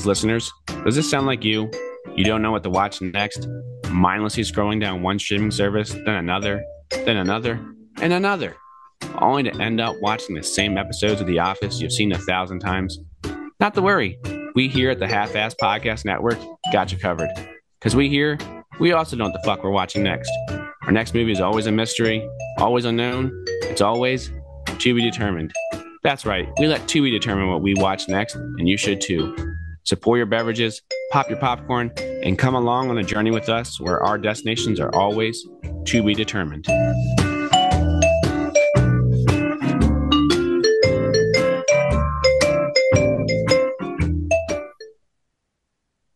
Greetings, listeners. Does this sound like you? You don't know what to watch next? Mindlessly scrolling down one streaming service, then another, then another, and another, only to end up watching the same episodes of The Office you've seen a thousand times? Not to worry. We here at the Half Ass Podcast Network got you covered. Because we here, we also know what the fuck we're watching next. Our next movie is always a mystery, always unknown. It's always to be determined. That's right. We let Tubi determine what we watch next, and you should too. Support your beverages, pop your popcorn, and come along on a journey with us where our destinations are always to be determined.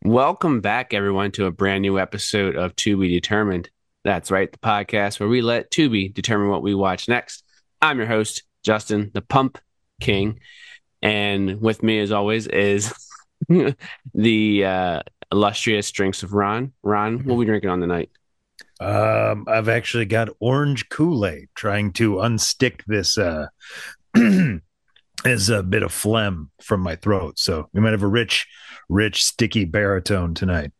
Welcome back, everyone, to a brand new episode of To Be Determined. That's right, the podcast where we let Tubi determine what we watch next. I'm your host, Justin, the Pump King. And with me, as always, is the uh, illustrious drinks of Ron. Ron, what are we drinking on tonight? Um, I've actually got orange Kool Aid trying to unstick this uh, as a bit of phlegm from my throat. So we might have a rich, rich, sticky baritone tonight.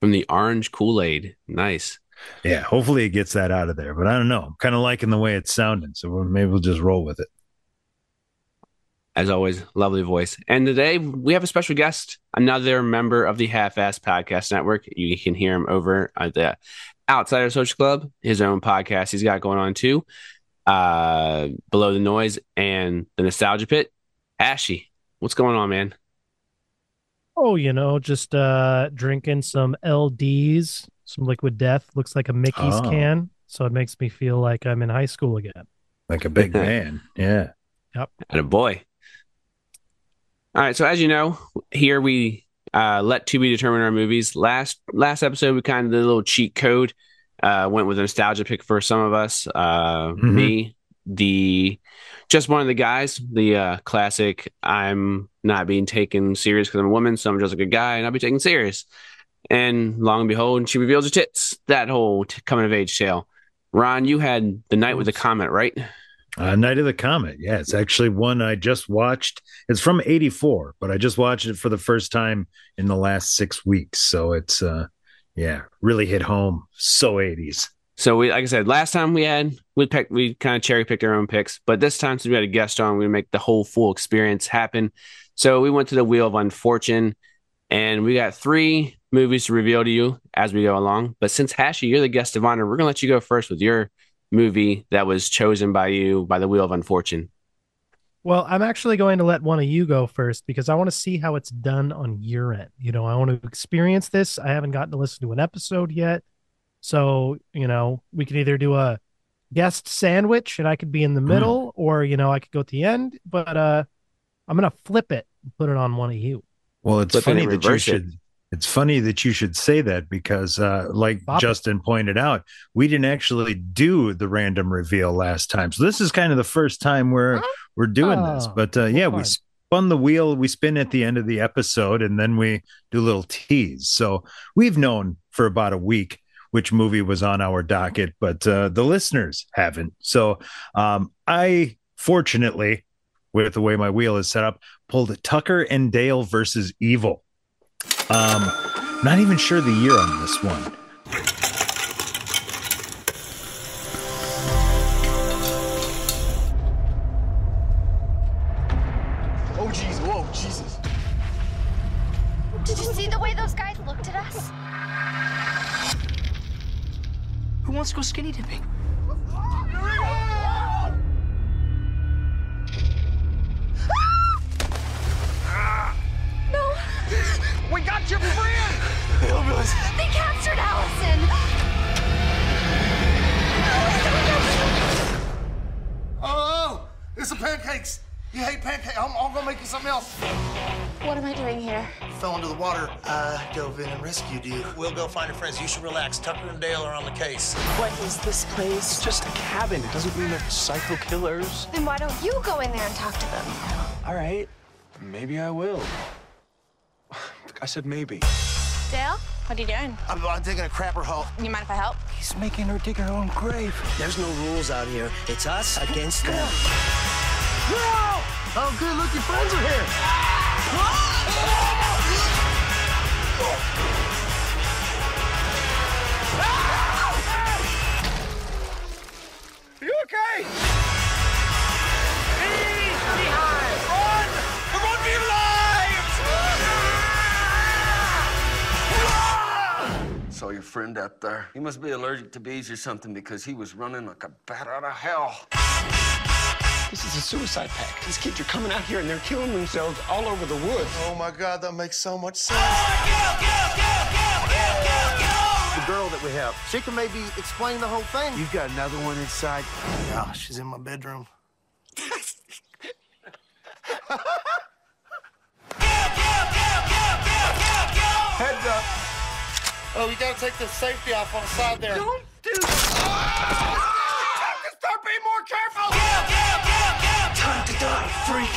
From the orange Kool Aid. Nice. Yeah, hopefully it gets that out of there. But I don't know. I'm kind of liking the way it's sounding. So maybe we'll just roll with it. As always, lovely voice. And today we have a special guest, another member of the Half Ass Podcast Network. You can hear him over at the Outsider Social Club, his own podcast he's got going on too. Uh, Below the Noise and the Nostalgia Pit. Hashy, what's going on, man? Oh, you know, just uh drinking some LDs, some liquid death. Looks like a Mickey's Oh. can. So it makes me feel like I'm in high school again. Like a big man. Yeah. Yep. And a boy. All right. So as you know, here we uh, let Tubi determine our movies. Last last episode, we kind of did a little cheat code. Uh, went with a nostalgia pick for some of us. Uh, Mhm. Me, the just one of the guys, the uh, classic. I'm not being taken serious because I'm a woman, so I'm just a good guy, and I'll be taken serious. And long and behold, she reveals her tits. That whole t- coming of age tale. Ron, you had the night with the comet, right? Uh, Night of the Comet. Yeah, it's actually one I just watched. It's from 84, but I just watched it for the first time in the last six weeks. So it's, uh, yeah, really hit home. So 80s. So we, like I said, last time we had we picked we kind of cherry picked our own picks, but this time since we had a guest on, we make the whole full experience happen. So we went to the Wheel of Unfortune, and we got three movies to reveal to you as we go along. But since Hashy, you're the guest of honor, we're gonna let you go first with your movie that was chosen by you by the Wheel of Unfortune. Well, I'm actually going to let one of you go first because I want to see how it's done on your end. You know, I want to experience this. I haven't gotten to listen to an episode yet. So, you know, we could either do a guest sandwich and I could be in the middle, or, you know, I could go at the end. But uh I'm gonna flip it and put it on one of you. Well, it's Flip funny and that you should it. It's funny that you should say that because, uh, like Bop. Justin pointed out, we didn't actually do the random reveal last time. So this is kind of the first time we're we're doing this. Oh, But uh, yeah, we spun the wheel. We spin at the end of the episode, and then we do a little tease. So we've known for about a week which movie was on our docket, but uh, the listeners haven't. So um, I fortunately, with the way my wheel is set up, pulled Tucker and Dale versus Evil. Um, not even sure the year on this one. Oh, jeez. Whoa, Jesus. Did you see the way those guys looked at us? Who wants to go skinny dipping? Hillbillies. they captured Allison. Oh, it's the pancakes. You hate pancakes. I'm, I'm gonna make you something else. What am I doing here? Fell into the water. Uh, dove in and rescued you. We'll go find your friends. You should relax. Tucker and Dale are on the case. What is this place? just a cabin. It doesn't mean they're psycho killers. Then why don't you go in there and talk to them? All right, maybe I will. I said maybe. Dale, what are you doing? I'm, I'm taking a crapper haul. You mind if I help? He's making her dig her own grave. There's no rules out here. It's us against them. Oh, good. Look, your friends are here. Friend up there. He must be allergic to bees or something because he was running like a bat out of hell. This is a suicide pact. These kids are coming out here and they're killing themselves all over the woods. Oh my god, that makes so much sense. The girl that we have, she can maybe explain the whole thing. You've got another one inside. Oh, she's in my bedroom. Heads up. Oh, you gotta take the safety off on the side there. Don't do that. Start being more careful. Time to die, freak.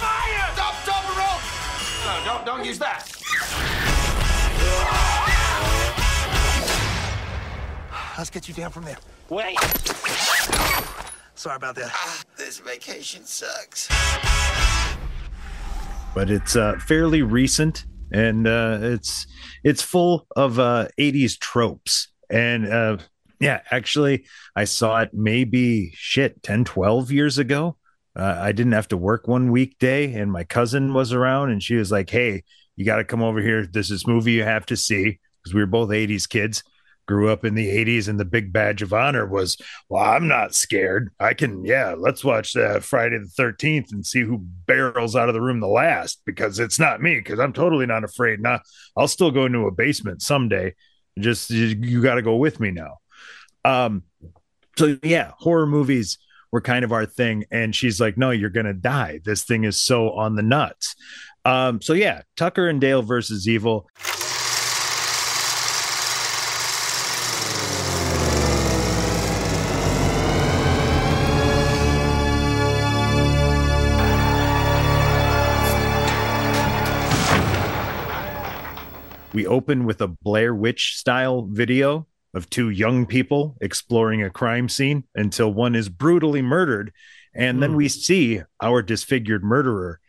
Fire! Stop, double rope. No, don't, don't use that. Let's get you down from there. Wait. Sorry about that. This vacation sucks. but it's uh, fairly recent and uh, it's it's full of uh, 80s tropes. And uh, yeah actually i saw it maybe shit 10 12 years ago. Uh, i didn't have to work one weekday and my cousin was around and she was like hey you got to come over here. This is movie you have to see. Because we were both 80s kids grew up in the 80s and the big badge of honor was well i'm not scared. I can yeah let's watch uh, friday the 13th and see who barrels out of the room the last because it's not me because i'm totally not afraid. Now i'll still go into a basement someday. Just you, you got to go with me now. Um so yeah horror movies were kind of our thing and she's like no you're gonna die. This thing is so on the nuts. Um so yeah tucker and dale versus evil We open with a Blair Witch style video of two young people exploring a crime scene until one is brutally murdered. And then we see our disfigured murderer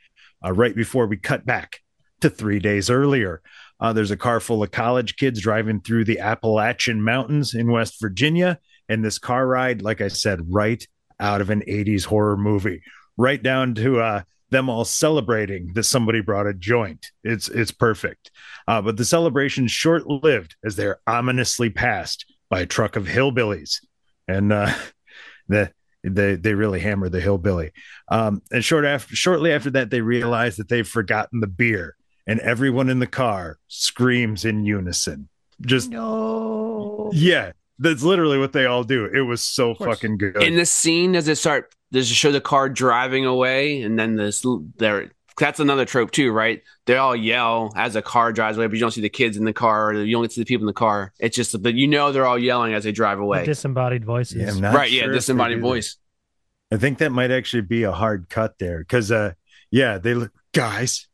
uh, right before we cut back to three days earlier. Uh, there's a car full of college kids driving through the Appalachian Mountains in West Virginia. And this car ride, like I said, right out of an 80s horror movie, right down to uh, them all celebrating that somebody brought a joint. It's it's perfect. Uh, but the celebration's short lived as they're ominously passed by a truck of hillbillies, and uh, the they they really hammer the hillbilly. Um, and short after shortly after that, they realize that they've forgotten the beer, and everyone in the car screams in unison. Just no, yeah, that's literally what they all do. It was so fucking good. In the scene, does it start? Does it show the car driving away, and then this there? That's another trope too, right? They all yell as a car drives away, but you don't see the kids in the car, or you don't see the people in the car. It's just that you know they're all yelling as they drive The away. disembodied voices. Yeah, I'm not right? Yeah, sure if they disembodied voice. I think that might actually be a hard cut there because, uh, yeah, they look, guys,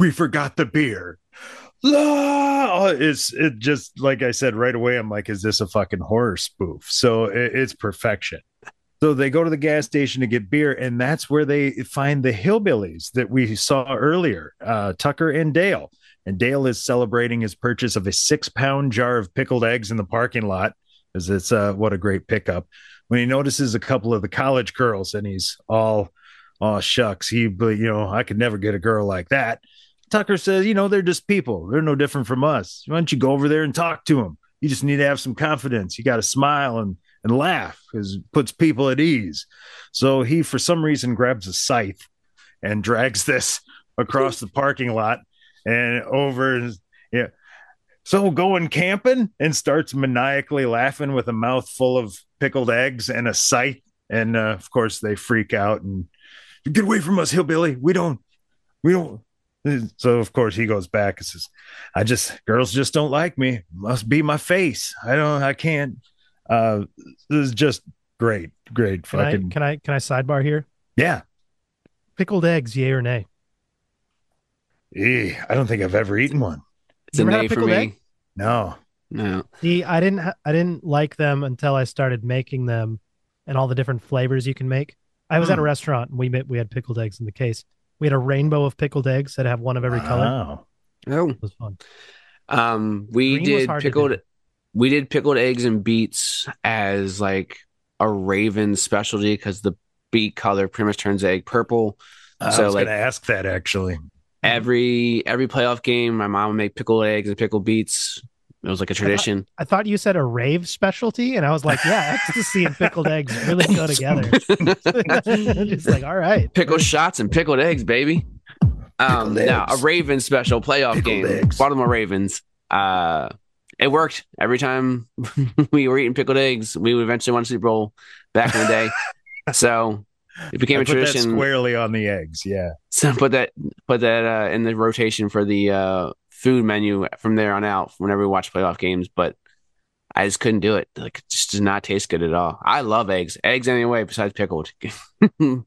we forgot the beer. La! It's it just like I said right away. I'm like, is this a fucking horror spoof? So it, it's perfection. So they go to the gas station to get beer, and that's where they find the hillbillies that we saw earlier, uh, Tucker and Dale. And Dale is celebrating his purchase of a six pound jar of pickled eggs in the parking lot, because it's uh, what a great pickup. When he notices a couple of the college girls, and he's all, oh shucks, he, but you know, I could never get a girl like that. Tucker says, you know, they're just people. They're no different from us. Why don't you go over there and talk to them? You just need to have some confidence. You got to smile and and laugh because puts people at ease. So he, for some reason, grabs a scythe and drags this across the parking lot and over. Yeah. So going camping and starts maniacally laughing with a mouth full of pickled eggs and a scythe. And uh, of course, they freak out and get away from us, hillbilly. We don't, we don't. So of course he goes back and says, "I just girls just don't like me. Must be my face. I don't. I can't." Uh, this is just great, great. Can I, Fucking can I can I sidebar here? yeah. Pickled eggs, yay or nay? Eh, I don't think I've ever eaten one. It's a You ever had nay a for me. egg? No. No. See, I didn't ha- I didn't like them until I started making them and all the different flavors you can make. I was at a Hmm. restaurant and we made, we had pickled eggs in the case. We had a rainbow of pickled eggs that have one of every color. Wow. Oh, It was fun. Um, we Green did hard to pickled. Do. We did pickled eggs and beets as like a Raven specialty because the beet color pretty much turns the egg purple. I So, was like- going to ask that actually. Every every playoff game, my mom would make pickled eggs and pickled beets. It was like a tradition. I thought you said a rave specialty, and I was like, yeah, ecstasy and pickled eggs really go together. Just like, all right. Pickled shots and pickled eggs, baby. Um, Pickled now a eggs. Raven special playoff Pickled game. eggs. Baltimore Ravens. Uh, it worked every time we were eating pickled eggs. We would eventually won a Super Bowl back in the day. so it became I a put that tradition. squarely on the eggs. Yeah. So put that put that uh, in the rotation for the uh, food menu from there on out. Whenever we watch playoff games, but I just couldn't do it. Like, it just does not taste good at all. I love eggs. Eggs anyway, besides pickled.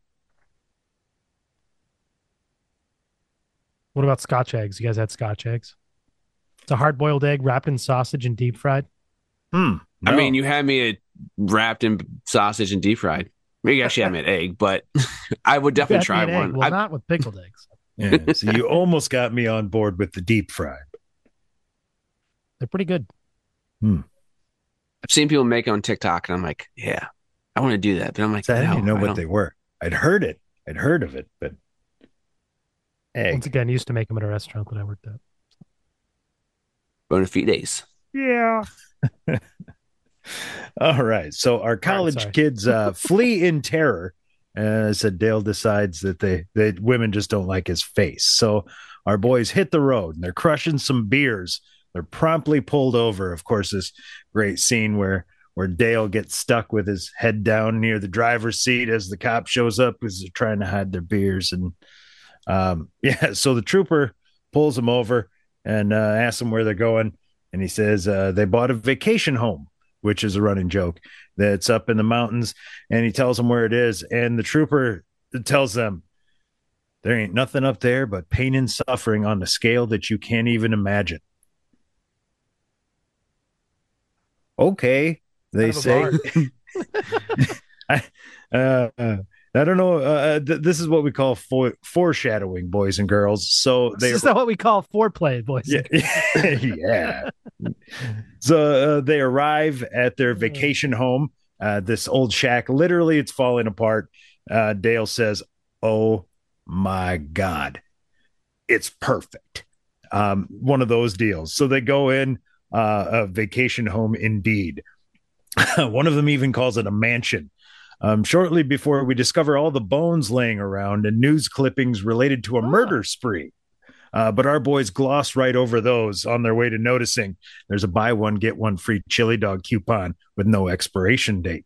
What about Scotch eggs? You guys had Scotch eggs? It's a hard boiled egg wrapped in sausage and deep fried. Hmm. I mean, you had me at wrapped in sausage and deep fried. Maybe you actually had me at egg, but I would definitely try had me an egg. one. Well, I, not with pickled eggs. Yeah, so you almost got me on board with the deep fried. They're pretty good. Hmm. I've seen people make it on TikTok, and I'm like, yeah, I want to do that, but I'm like, So I didn't no, know I what don't. they were. I'd heard it. I'd heard of it, but egg. Once again, I used to make them at a restaurant that I worked at. Bona fides. Yeah. All right. So our college sorry. kids uh, flee in terror. Uh, said Dale decides that they that women just don't like his face. So our boys hit the road and they're crushing some beers. They're promptly pulled over. Of course, this great scene where where Dale gets stuck with his head down near the driver's seat as the cop shows up because they're trying to hide their beers. And um, yeah, so the trooper pulls them over and uh, asks them where they're going. And he says uh, they bought a vacation home which is a running joke that's up in the mountains. And he tells them where it is. And the trooper tells them there ain't nothing up there but pain and suffering on the scale that you can't even imagine. Okay they a say I, uh, uh, I don't know. Uh, th- this is what we call fo- foreshadowing, boys and girls. So they This is what we call foreplay, boys. yeah, yeah. So uh, they arrive at their vacation home. Uh, this old shack, literally, it's falling apart. Uh, Dale says, "Oh my god, it's perfect." Um, one of those deals. So they go in uh, a vacation home, indeed. one of them even calls it a mansion. Um, shortly before we discover all the bones laying around and news clippings related to a murder spree. Uh, but our boys gloss right over those on their way to noticing there's a buy one, get one free chili dog coupon with no expiration date.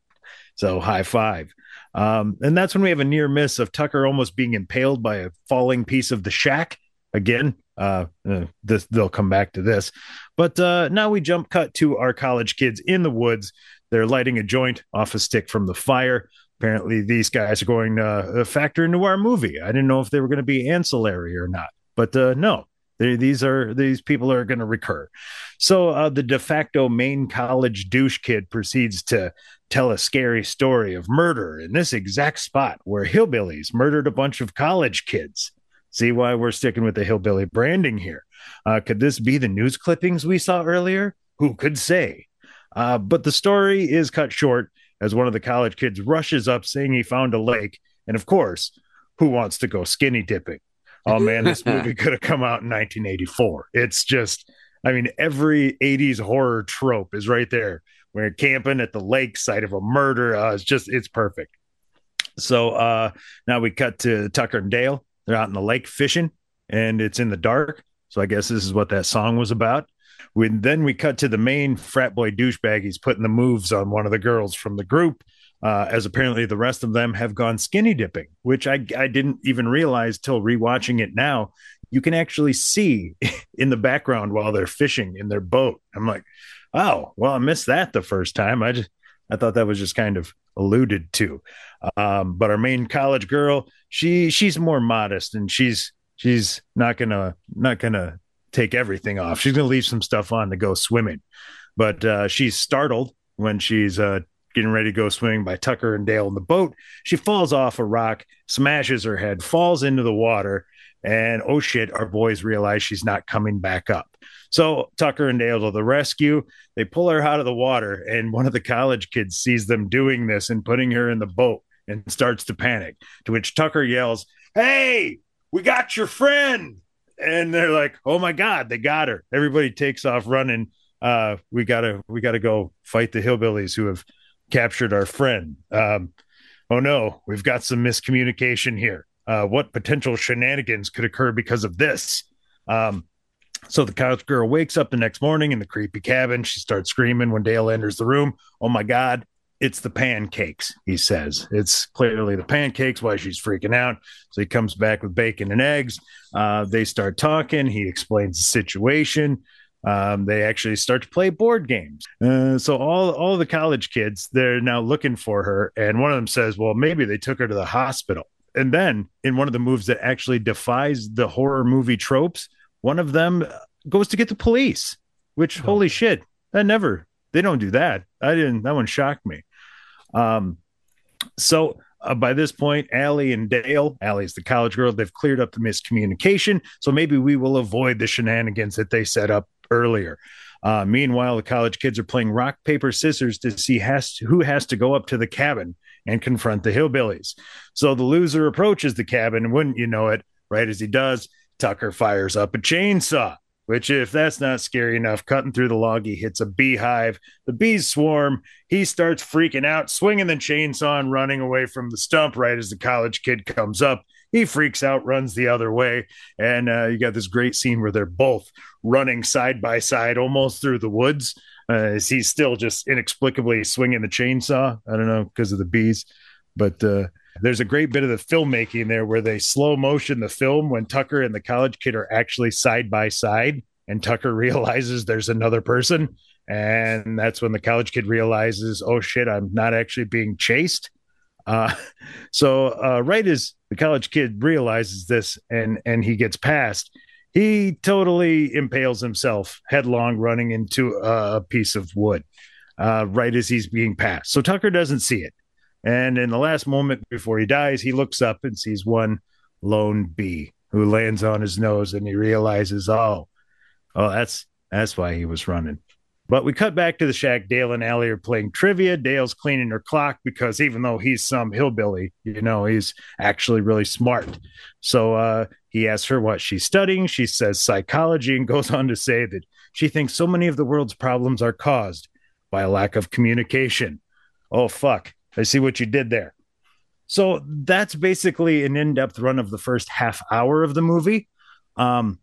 So high five. Um, and that's when we have a near miss of Tucker almost being impaled by a falling piece of the shack. Again, uh, uh, this, they'll come back to this. But uh, now we jump cut to our college kids in the woods. They're lighting a joint off a stick from the fire. Apparently, these guys are going to uh, factor into our movie. I didn't know if they were going to be ancillary or not, but uh, no, they, these are these people are going to recur. So uh, the de facto main college douche kid proceeds to tell a scary story of murder in this exact spot where hillbillies murdered a bunch of college kids. See why we're sticking with the hillbilly branding here. Uh, could this be the news clippings we saw earlier? Who could say? Uh, but the story is cut short as one of the college kids rushes up saying he found a lake. And of course, who wants to go skinny dipping? Oh man, this movie could have come out in 1984. It's just, I mean, every 80s horror trope is right there. We're camping at the lake site of a murder. Uh, it's just, it's perfect. So uh, now we cut to Tucker and Dale. They're out in the lake fishing, and it's in the dark. So I guess this is what that song was about. We, then we cut to the main frat boy douchebag. He's putting the moves on one of the girls from the group, uh, as apparently the rest of them have gone skinny dipping, which I, I didn't even realize till rewatching it now. You can actually see in the background while they're fishing in their boat. I'm like, oh, well, I missed that the first time. I just I thought that was just kind of alluded to. Um, but our main college girl, she she's more modest and she's she's not gonna not gonna take everything off. She's gonna leave some stuff on to go swimming. But uh, she's startled when she's uh, getting ready to go swimming by Tucker and Dale in the boat. She falls off a rock, smashes her head, falls into the water, And oh shit, our boys realize she's not coming back up. So Tucker and Dale to the rescue. They pull her out of the water, and one of the college kids sees them doing this and putting her in the boat and starts to panic. To which Tucker yells, Hey, we got your friend. And they're like, Oh my God, they got her. Everybody takes off running. Uh, we gotta we gotta go fight the hillbillies who have captured our friend. Um, oh no, we've got some miscommunication here. Uh, what potential shenanigans could occur because of this? Um, so the couch girl wakes up the next morning in the creepy cabin. She starts screaming when Dale enters the room. Oh my God, it's the pancakes, he says. It's clearly the pancakes, why she's freaking out. So he comes back with bacon and eggs. Uh, they start talking. He explains the situation. Um, they actually start to play board games. Uh, so all all the college kids they're now looking for her, and one of them says, "Well, maybe they took her to the hospital." And then in one of the moves that actually defies the horror movie tropes, one of them goes to get the police. Which oh. holy shit, that never they don't do that. I didn't. That one shocked me. Um, so uh, by this point, Allie and Dale, Allie's the college girl, they've cleared up the miscommunication. So maybe we will avoid the shenanigans that they set up earlier. Uh, meanwhile, the college kids are playing rock, paper, scissors to see has to, who has to go up to the cabin and confront the hillbillies. So the loser approaches the cabin, wouldn't you know it? Right as he does, Tucker fires up a chainsaw. Which, if that's not scary enough, cutting through the log, he hits a beehive. The bees swarm. He starts freaking out, swinging the chainsaw and running away from the stump right as the college kid comes up. He freaks out, runs the other way. And uh, you got this great scene where they're both running side by side almost through the woods. Uh, as he's still just inexplicably swinging the chainsaw. I don't know because of the bees, but uh, there's a great bit of the filmmaking there where they slow motion the film when Tucker and the college kid are actually side by side, and Tucker realizes there's another person. And that's when the college kid realizes, oh shit, I'm not actually being chased. Uh, so uh, right as the college kid realizes this and and he gets past, he totally impales himself headlong, running into a piece of wood uh, right as he's being passed. So Tucker doesn't see it, and in the last moment before he dies, he looks up and sees one lone bee who lands on his nose, and he realizes, oh, oh, that's that's why he was running. But we cut back to the shack. Dale and Allie are playing trivia. Dale's cleaning her clock because even though he's some hillbilly, you know, he's actually really smart. So uh, he asks her what she's studying. She says psychology and goes on to say that she thinks so many of the world's problems are caused by a lack of communication. Oh, fuck. I see what you did there. So that's basically an in depth run of the first half hour of the movie. Um,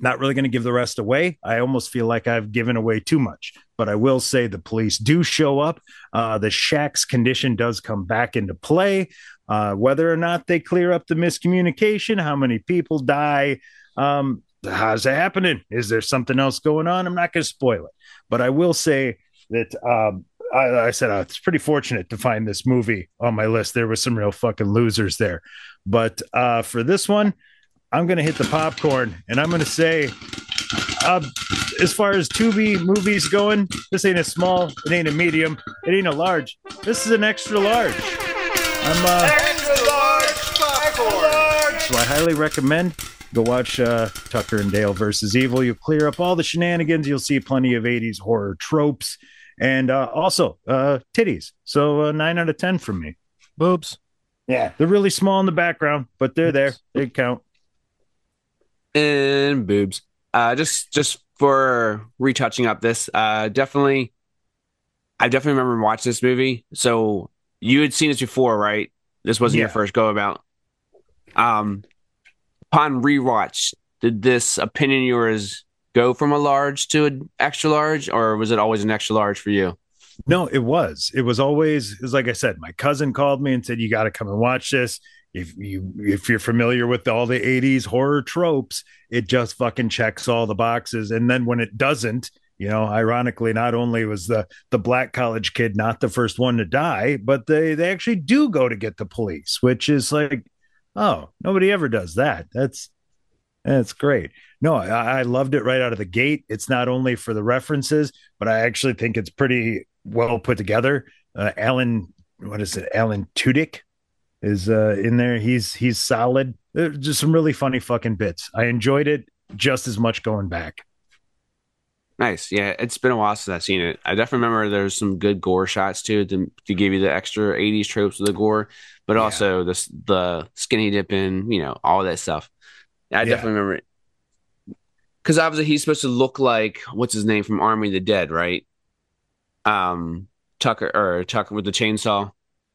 not really going to give the rest away. I almost feel like I've given away too much, but I will say the police do show up. Uh, the shack's condition does come back into play. Uh, whether or not they clear up the miscommunication, how many people die, um, how's it happening? Is there something else going on? I'm not going to spoil it, but I will say that um, I, I, said uh, it's pretty fortunate to find this movie on my list. There was some real fucking losers there, but uh, for this one, I'm going to hit the popcorn and I'm going to say, uh, as far as Tubi movies going, this ain't a small, it ain't a medium, it ain't a large. This is an extra large. I'm uh, extra large popcorn. So I highly recommend go watch uh, Tucker and Dale versus Evil. You'll clear up all the shenanigans. You'll see plenty of 80s horror tropes and uh, also uh, titties. So uh, nine out of 10 from me. Boobs. Yeah, they're really small in the background, but they're there. They count and boobs. Uh, just just for retouching up this, uh, definitely, I definitely remember watching this movie. So you had seen this before, right? This wasn't yeah. your first go about. Um, upon rewatch, did this opinion yours go from a large to an extra large, or was it always an extra large for you? No, it was. It was always. It was like I said. My cousin called me and said, "You got to come and watch this." If you if you're familiar with all the 80s horror tropes it just fucking checks all the boxes. And then when it doesn't you know ironically not only was the the black college kid not the first one to die but they they actually do go to get the police which is like oh nobody ever does that. That's that's great. No I, I loved it right out of the gate. It's not only for the references but i actually think it's pretty well put together. Uh, alan what is it? Alan tudyk is uh, in there. He's he's solid. Uh, Just some really funny fucking bits. I enjoyed it just as much going back. Nice. Yeah, it's been a while since I've seen it. I definitely remember there's some good gore shots too to, to give you the extra 80s tropes of the gore, but also the the skinny dipping, you know, all that stuff. I Yeah. definitely remember it. Because obviously he's supposed to look like what's his name from Army of the Dead, right? Um, Tucker or Tucker with the chainsaw.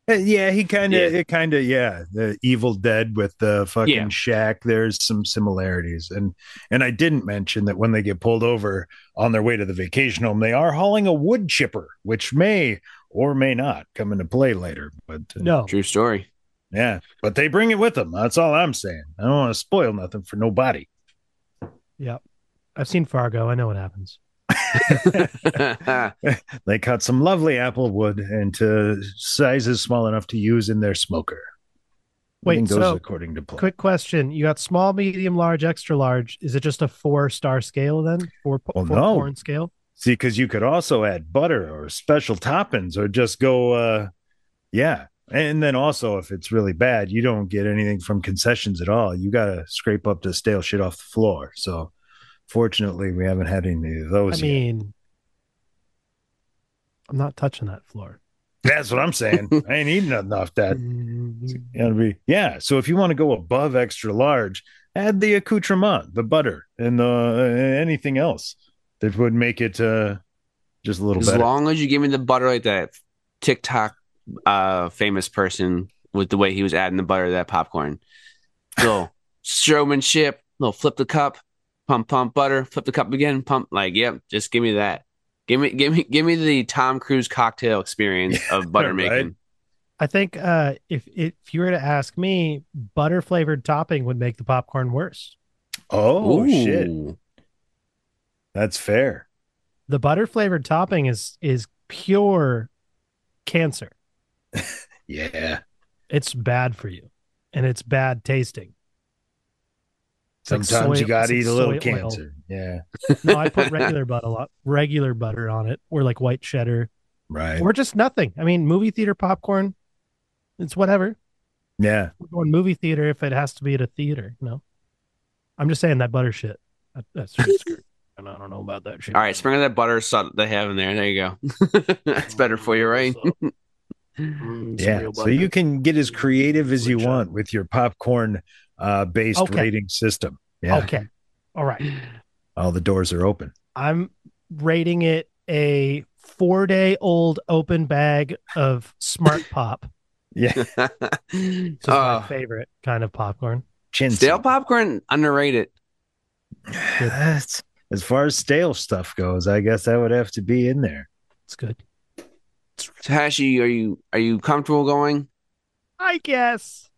Yeah, he kind of, Yeah. it kind of, yeah. The Evil Dead with the fucking Yeah. shack. There's some similarities, and and I didn't mention that when they get pulled over on their way to the vacation home, they are hauling a wood chipper, which may or may not come into play later. But uh, No. True story. yeah, but they bring it with them. That's all I'm saying. I don't want to spoil nothing for nobody. Yep. I've seen Fargo. I know what happens. They cut some lovely apple wood into sizes small enough to use in their smoker. Wait, so according to plan. quick question. You got small, medium, large, extra large. Is it just a four star scale then? Four, Well, four no. scale? See, because you could also add butter or special toppings or just go, uh, yeah. And then also, if it's really bad, you don't get anything from concessions at all. You got to scrape up the stale shit off the floor. So, fortunately, we haven't had any of I those yet. mean, I'm not touching that floor. That's what I'm saying. I ain't eating nothing off that. Gotta be, yeah. So, if you want to go above extra large, add the accoutrement, the butter, and the uh, anything else that would make it uh, just a little as better. long as you give me the butter like that TikTok uh famous person with the way he was adding the butter to that popcorn. Little showmanship, little flip the cup, pump pump butter, flip the cup again, pump like yep, just give me that. Give me give me give me the Tom Cruise cocktail experience of butter Right. making. I think uh, if if you were to ask me, butter flavored topping would make the popcorn worse. oh, shit. That's fair. The butter flavored topping is is pure cancer. Yeah. It's bad for you, and it's bad tasting. It's like Sometimes soy- you got to it's eat a little soy oil. cancer. Yeah. No, I put regular butter, a lot, regular butter on it, or like white cheddar, Right. or just nothing. I mean, movie theater popcorn, it's whatever. Yeah. We're going movie theater if it has to be at a theater. No, I'm just saying that butter shit. That, that's just screwed. And I don't know about that shit. All right, sprinkle that butter salt they have in there. There you go. That's better for you, right? Mm, Yeah. So you can get as creative as you want with your popcorn uh, based Okay. rating system. Yeah. Okay. All right. All the doors are open. I'm rating it a four day old open bag of Smart Pop. Yeah. This is Uh, my favorite kind of popcorn. Chin stale popcorn underrated. That's, as far as stale stuff goes, I guess that would have to be in there. It's good. Hashy, are you are you comfortable going? I guess.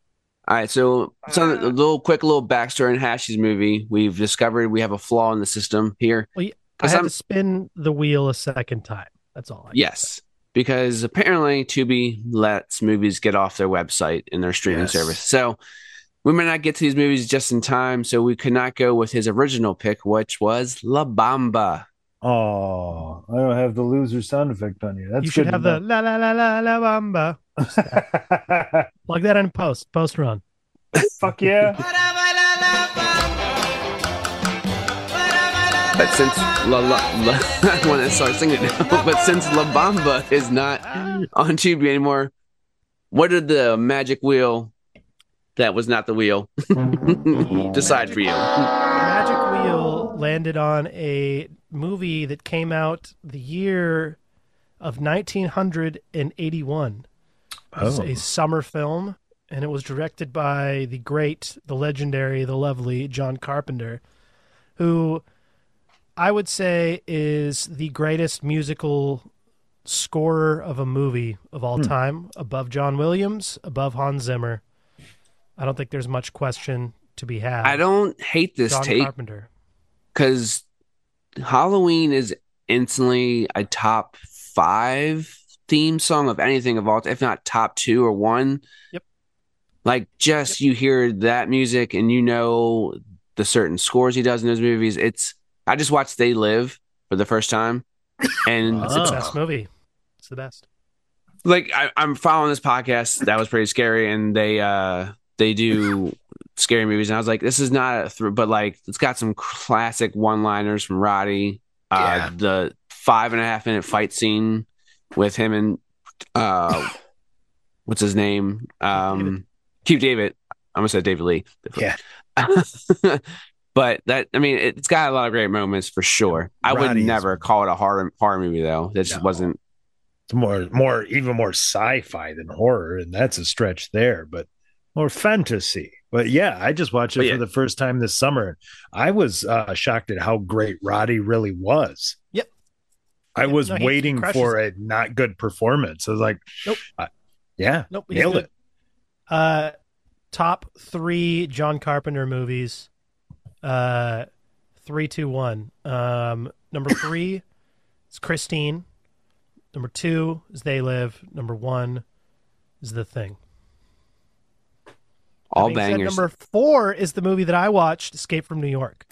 All right, so some uh, a little quick little backstory in Hashy's movie. We've discovered we have a flaw in the system here. Well, I 'Cause had I'm- to spin the wheel a second time. That's all. I Yes, because apparently Tubi lets movies get off their website in their streaming Yes. service. So we may not get to these movies just in time, so we could not go with his original pick, which was La Bamba. Oh, I don't have the loser sound effect on you. That's you should good have the la la la la la bamba. Plug that in post. Post run. Fuck yeah. But since La La, La I want to start singing it now. but since La Bamba is not on Tubi anymore, what did the magic wheel that was not the wheel decide for you? Magic Wheel landed on a movie that came out the year of 1981. It was Oh. a summer film, and it was directed by the great, the legendary, the lovely John Carpenter, who I would say is the greatest musical scorer of a movie of all Hmm. time, above John Williams, above Hans Zimmer. I don't think there's much question to be had. I don't hate this John take Carpenter. because Halloween is instantly a top five theme song of anything of all, if not top two or one. Yep. Like just you hear that music and you know the certain scores he does in those movies. It's I just watched They Live for the first time, and It's the Oh. best movie. It's the best. like I, I'm following this podcast that was pretty scary, and they uh they do scary movies, and I was like, this is not a through, but like it's got some classic one-liners from Roddy. Uh, Yeah. the five and a half minute fight scene with him and uh, what's his name? Um, Keith David. I'm gonna say David Lee. Yeah. but that I mean, it's got a lot of great moments for sure. I would Roddy's- never call it a horror horror movie though. That just No. wasn't. It's more, more, even more sci-fi than horror, and that's a stretch there. But more fantasy. But yeah, I just watched it But yeah. for the first time this summer. I was uh, shocked at how great Roddy really was. Yep. I was no, he waiting crushes for a not good performance. I was like, Nope. uh, yeah, Nope, nailed good. it. Uh, top three John Carpenter movies. Uh, three, two, one. Um, number three is Christine. Number two is They Live. Number one is The Thing. All Being said, bangers. number four is the movie that I watched, Escape from New York.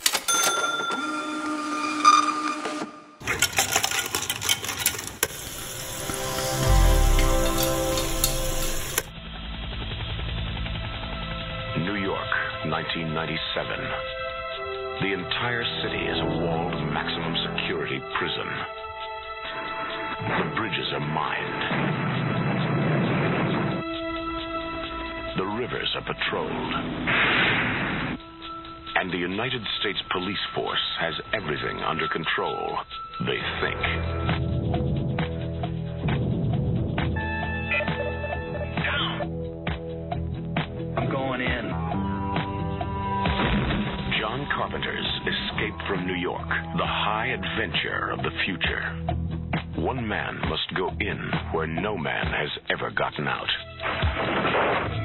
Patrolled. And the United States Police Force has everything under control, they think. I'm going in. John Carpenter's Escape from New York, the high adventure of the future. One man must go in where no man has ever gotten out.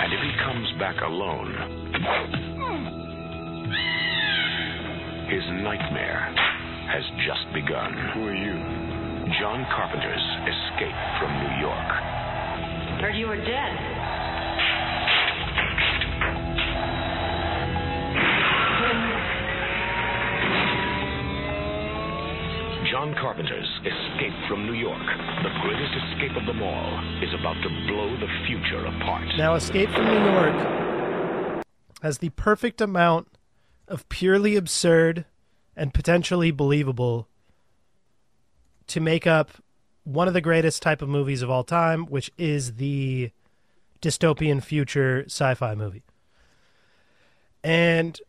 And if he comes back alone, his nightmare has just begun. Who are you? John Carpenter's Escape from New York. Heard you were dead. John Carpenter's Escape from New York, the greatest escape of them all, is about to blow the future apart. Now, Escape from New York has the perfect amount of purely absurd and potentially believable to make up one of the greatest type of movies of all time, which is the dystopian future sci-fi movie. And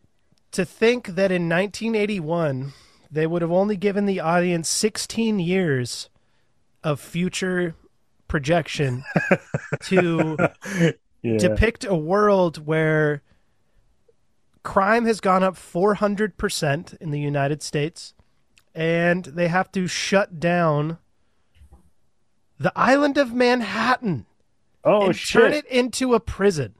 to think that in 1981 they would have only given the audience 16 years of future projection to Yeah. depict a world where crime has gone up 400% in the United States and they have to shut down the island of Manhattan Oh and shit! turn it into a prison.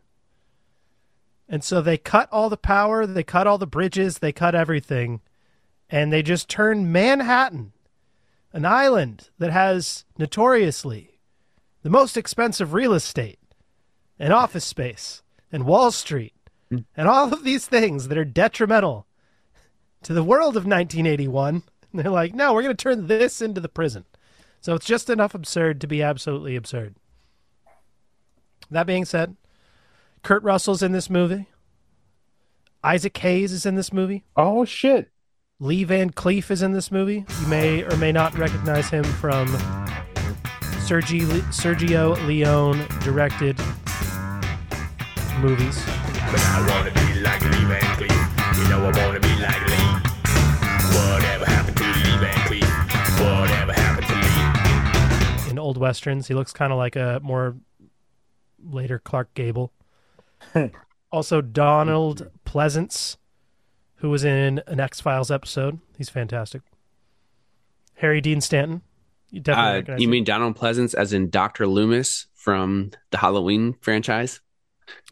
And so they cut all the power, they cut all the bridges, they cut everything, and they just turn Manhattan, an island that has notoriously the most expensive real estate and office space and Wall Street and all of these things that are detrimental to the world of 1981. And they're like, no, we're going to turn this into the prison. So it's just enough absurd to be absolutely absurd. That being said, Kurt Russell's in this movie. Isaac Hayes is in this movie. Oh shit! Lee Van Cleef is in this movie. You may or may not recognize him from Sergi, Sergio Leone directed movies. But I wanna be like Lee Van Cleef. You know I wanna be like Lee. Whatever happened to Lee Van Cleef? Whatever happened to Lee? in old westerns. He looks kind of like a more later Clark Gable. also, Donald Pleasence, who was in an X Files episode. He's fantastic. Harry Dean Stanton. You definitely Uh, recognize you mean Donald Pleasence as in Dr. Loomis from the Halloween franchise?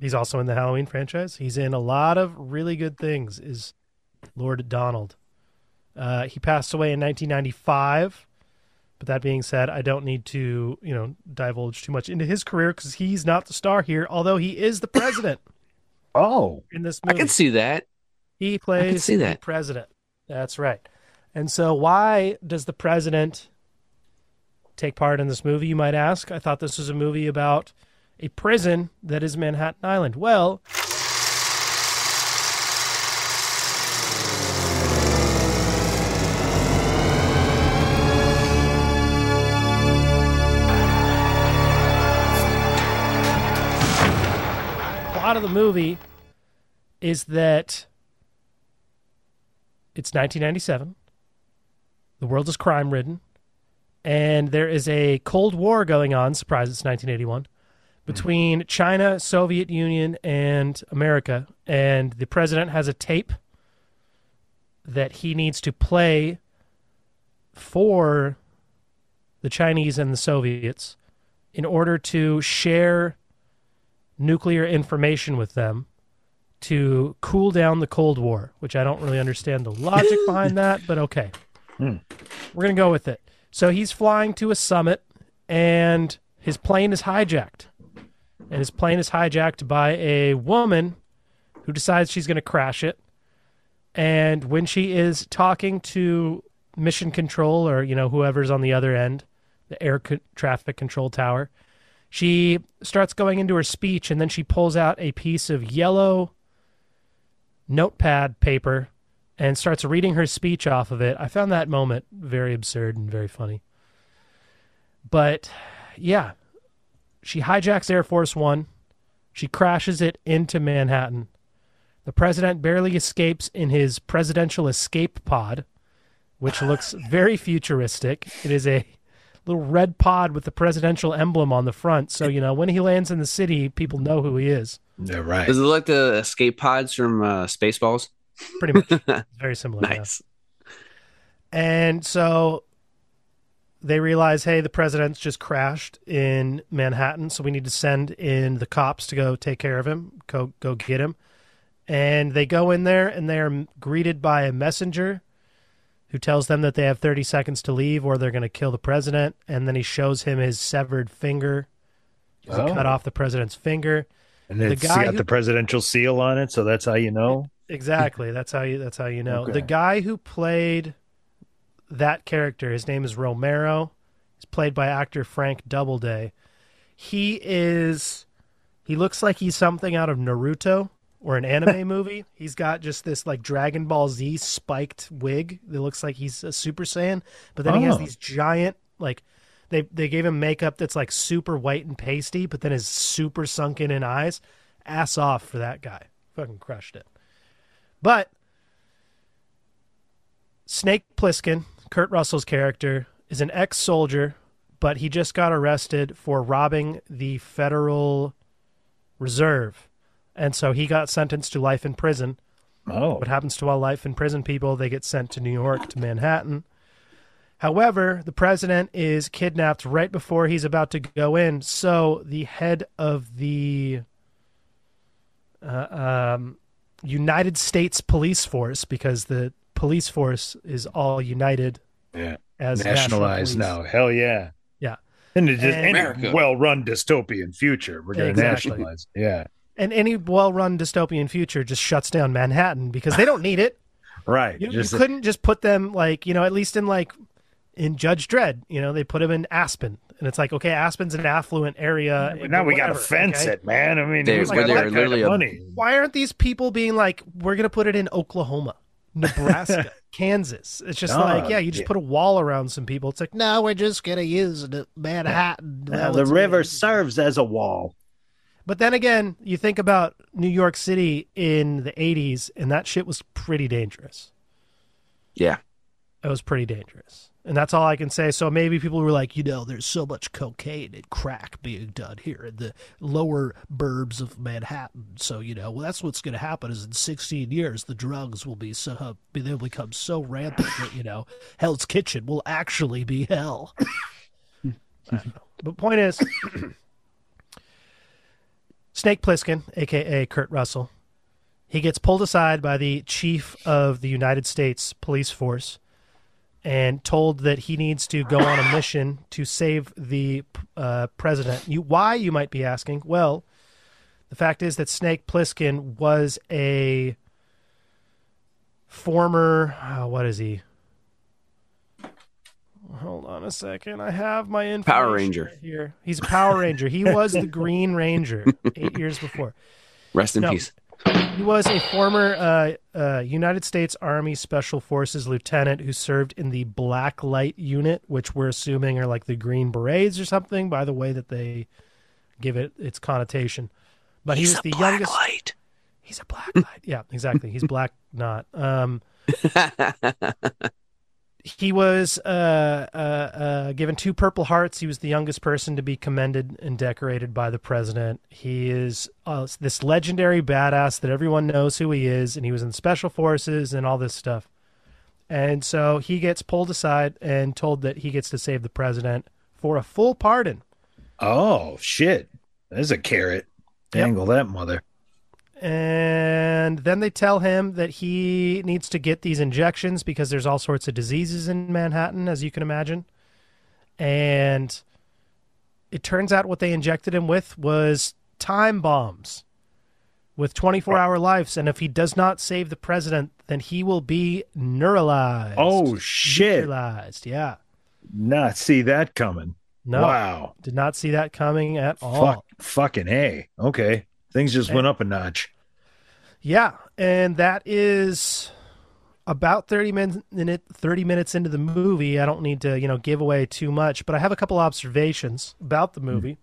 He's also in the Halloween franchise. He's in a lot of really good things. Is Lord Donald? Uh, he passed away in 1995. But that being said, I don't need to, you know, divulge too much into his career because he's not the star here. Although he is the president Oh, in this I can see that. He plays see the that. president. That's right. And so, why does the president take part in this movie, you might ask? I thought this was a movie about a prison that is Manhattan Island. Well, plot of the movie is that it's 1997. The world is crime ridden. And there is a Cold War going on. Surprise, it's 1981. Between China, Soviet Union, and America. And the president has a tape that he needs to play for the Chinese and the Soviets in order to share nuclear information with them to cool down the Cold War, which I don't really understand the logic behind that, but okay. Hmm. We're going to go with it. So he's flying to a summit and his plane is hijacked. And his plane is hijacked by a woman who decides she's going to crash it. And when she is talking to mission control or, you know, whoever's on the other end, the air co- traffic control tower, she starts going into her speech and then she pulls out a piece of yellow notepad paper and starts reading her speech off of it. I found that moment very absurd and very funny. But yeah, she hijacks Air Force One. She crashes it into Manhattan. The president barely escapes in his presidential escape pod, which looks very futuristic. It is a little red pod with the presidential emblem on the front. So, you know, when he lands in the city, people know who he is. Yeah, right. Does it look like the escape pods from uh, Spaceballs? Pretty much. It's very similar. yeah. Nice. And so they realize, hey, the president's just crashed in Manhattan, so we need to send in the cops to go take care of him, go go get him. And they go in there and they are greeted by a messenger who tells them that they have 30 seconds to leave or they're going to kill the president. And then he shows him his severed finger. He Oh. cut off the president's finger. And The it's guy got who- the presidential seal on it, so that's how you know. Exactly. That's how you. That's how you know Okay. the guy who played that character. His name is Romero. He's played by actor Frank Doubleday. He is. He looks like he's something out of Naruto or an anime movie. He's got just this like Dragon Ball Z spiked wig that looks like he's a Super Saiyan, but then he has Oh. these giant like. They, they gave him makeup that's like super white and pasty, but then is super sunken in eyes. Ass off for that guy. Fucking crushed it. But Snake Plissken, Kurt Russell's character, is an ex soldier, but he just got arrested for robbing the Federal Reserve. And so he got sentenced to life in prison. Oh. What happens to all life in prison people? They get sent to New York, to Manhattan. However, the president is kidnapped right before he's about to go in. So the head of the uh, um, United States Police Force, because the police force is all united Yeah. as Nationalized police. now. Hell yeah. Yeah. And it just And- any well-run dystopian future, we're going to Exactly. nationalize. Yeah. And any well-run dystopian future just shuts down Manhattan because they don't need it. Right. You, you couldn't just put them like you know at least in like in Judge Dredd, you know they put him in Aspen, and it's like okay, Aspen's an affluent area. But now we got to fence okay? it, man. I mean, They- who's where they're literally of a- money? Why aren't these people being like we're gonna put it in Oklahoma, Nebraska, Kansas? It's just No, like yeah, you just yeah. put a wall around some people. It's like no, we're just gonna use Manhattan. Now the it's- river serves as a wall. But then again, you think about New York City in the 80s, and that shit was pretty dangerous. Yeah. It was pretty dangerous. And that's all I can say. So maybe people were like, you know, there's so much cocaine and crack being done here in the lower burbs of Manhattan. So, you know, well, that's what's going to happen is in 16 years, the drugs will be so, uh, they'll become so rampant that, you know, Hell's Kitchen will actually be hell. But point is, Snake Plissken, aka Kurt Russell, he gets pulled aside by the chief of the United States Police Force and told that he needs to go on a mission to save the uh, president. You, why, you might be asking? Well, the fact is that Snake Plissken was a former, uh, what is he? Hold on a second. I have my information Power Ranger. here. He's a Power Ranger. He was the Green Ranger eight years before. Rest in No. peace. He was a former uh, uh, United States Army Special Forces lieutenant who served in the Black Light Unit, which we're assuming are like the Green Berets or something by the way that they give it its connotation. But he He's was a the black youngest. light. He's a black light. Yeah, exactly. He's black, not. Um, he was uh, uh, uh, given two Purple Hearts. He was the youngest person to be commended and decorated by the president. He is uh, this legendary badass that everyone knows who he is, and he was in special forces and all this stuff. And so he gets pulled aside and told that he gets to save the president for a full pardon. Oh shit! There's a carrot. Yep. Dangle that mother. And then they tell him that he needs to get these injections because there's all sorts of diseases in Manhattan, as you can imagine. And it turns out what they injected him with was time bombs with 24 hour lives. And if he does not save the president, then he will be neuralized. Oh shit! Neutralized, yeah. Not see that coming. No. Wow. Did not see that coming at all. Fuck. Fucking a. Okay. Things just went up a notch. Yeah, and that is about 30 min- minute 30 minutes into the movie. I don't need to, you know, give away too much, but I have a couple observations about the movie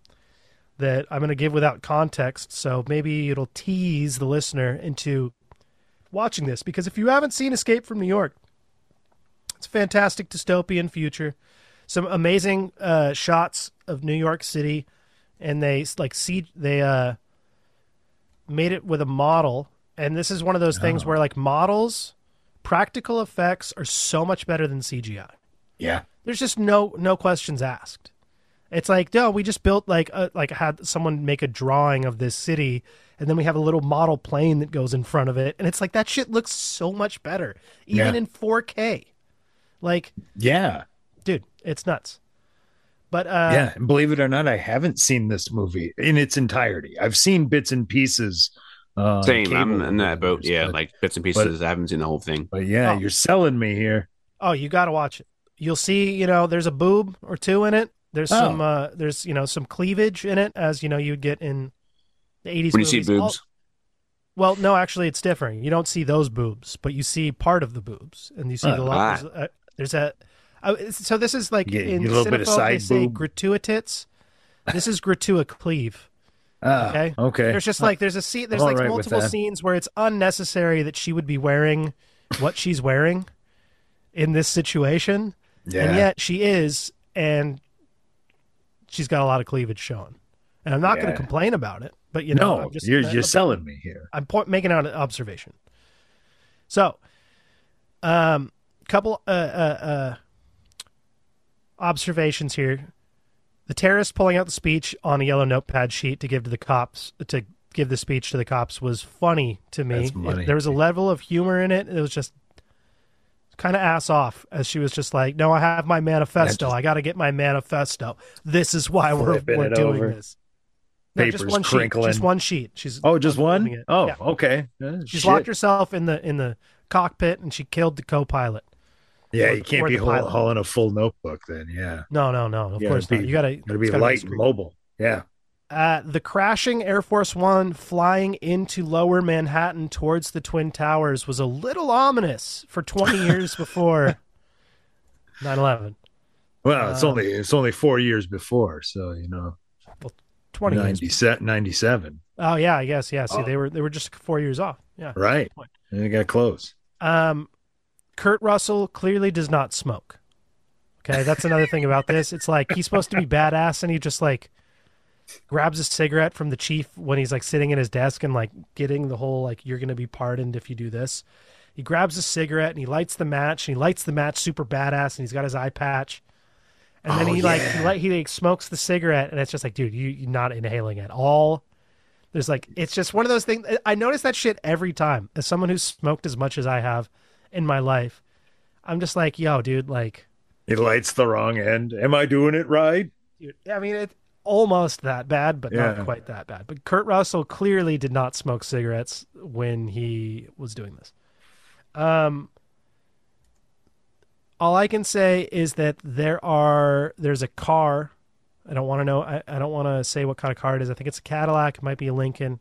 that I'm going to give without context, so maybe it'll tease the listener into watching this because if you haven't seen Escape from New York, it's a fantastic dystopian future. Some amazing uh, shots of New York City and they like see they uh made it with a model and this is one of those things Oh. where like models practical effects are so much better than cgi Yeah. there's just no no questions asked it's like no we just built like a, like had someone make a drawing of this city and then we have a little model plane that goes in front of it and it's like that shit looks so much better even Yeah. in 4k like Yeah. dude it's nuts but uh yeah. And believe it or not, I haven't seen this movie in its entirety. I've seen bits and pieces. Uh, Same. I'm in that boat. Yeah, but- like bits and pieces. I haven't seen the whole thing. But yeah, Oh. you're selling me here. Oh, you got to watch it. You'll see, you know, there's a boob or two in it. There's Oh. some, uh, there's you know, some cleavage in it, as you know, you'd get in the '80s. When you see movies. All- boobs, well, no, actually, it's different. You don't see those boobs, but you see part of the boobs, and you see Oh. the Ah. there's, a, there's a. Uh, so this is like get- in a little bit of Cinephobe, they side say boob. gratuitous. This is gratua cleave. Ah, Okay. okay. There's just like there's a scene. There's I'm like right multiple scenes where it's unnecessary that she would be wearing what she's wearing in this situation, Yeah. and yet she is, and she's got a lot of cleavage showing. And I'm not going to complain about it, but you know, no, just you're I'm- you're selling me here. I'm point, making out an observation. So, um, couple uh, uh, uh, observations here. The terrorist pulling out the speech on a yellow notepad sheet to give to the cops to give the speech to the cops was funny to me. Funny. There was a level of humor in it. It was just kind of ass off as she was just like, "No, I have my manifesto. just- I got to get my manifesto. This is why we're we're doing over. this." No, just one crinkling. sheet. Just one sheet. She's Oh, just one? it. Oh, Yeah. okay. Uh, She's shit. locked herself in the in the cockpit and she killed the co-pilot. Yeah, or- you can't be haul- hauling a full notebook then. Yeah. No, no, no. Of Yeah, course be- not. You gotta Gotta be gotta light and mobile. Yeah. Uh, the crashing Air Force One flying into Lower Manhattan towards the Twin Towers was a little ominous for 20 years before 9/11. Well, it's Uh, only it's only four years before, so you know, 20 years. 97, 97. Oh yeah, I guess. Yeah. See, Oh. they were they were just four years off. Yeah. Right. And it got close. Um, Kurt Russell clearly does not smoke. Okay, that's another thing about this. It's like he's supposed to be badass, and he just like grabs a cigarette from the chief when he's like sitting at his desk and like getting the whole like you're gonna be pardoned if you do this. He grabs a cigarette and he lights the match. And he lights the match super badass, and he's got his eye patch. And then Oh, he like he like he like smokes the cigarette, and it's just like, dude, you you're not inhaling at all. There's like it's just one of those things. I notice that shit every time. As someone who's smoked as much as I have in my life, I'm just like, yo, dude, like, It lights the wrong end. Am I doing it right? dude, I mean, it's almost that bad, but Yeah. not quite that bad. But Kurt Russell clearly did not smoke cigarettes when he was doing this. Um, all I can say is that there are there's a car. I don't want to know. I, I don't want to say what kind of car it is. I think it's a Cadillac. It might be a Lincoln.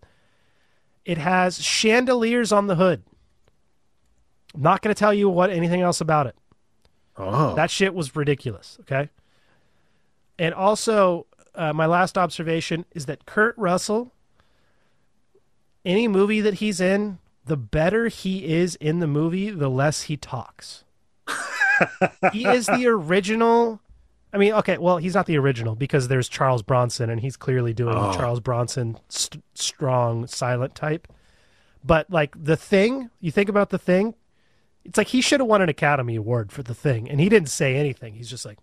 It has chandeliers on the hood. I'm not going to tell you what anything else about it. Oh, That shit was ridiculous. Okay. And also, uh, my last observation is that Kurt Russell, any movie that he's in, the better he is in the movie, the less he talks. he is the original. I mean, okay, well, he's not the original because there's Charles Bronson, and he's clearly doing the Oh. Charles Bronson st- strong, silent type. But like the thing, you think about the thing, it's like he should have won an Academy Award for the thing, and he didn't say anything. He's just like,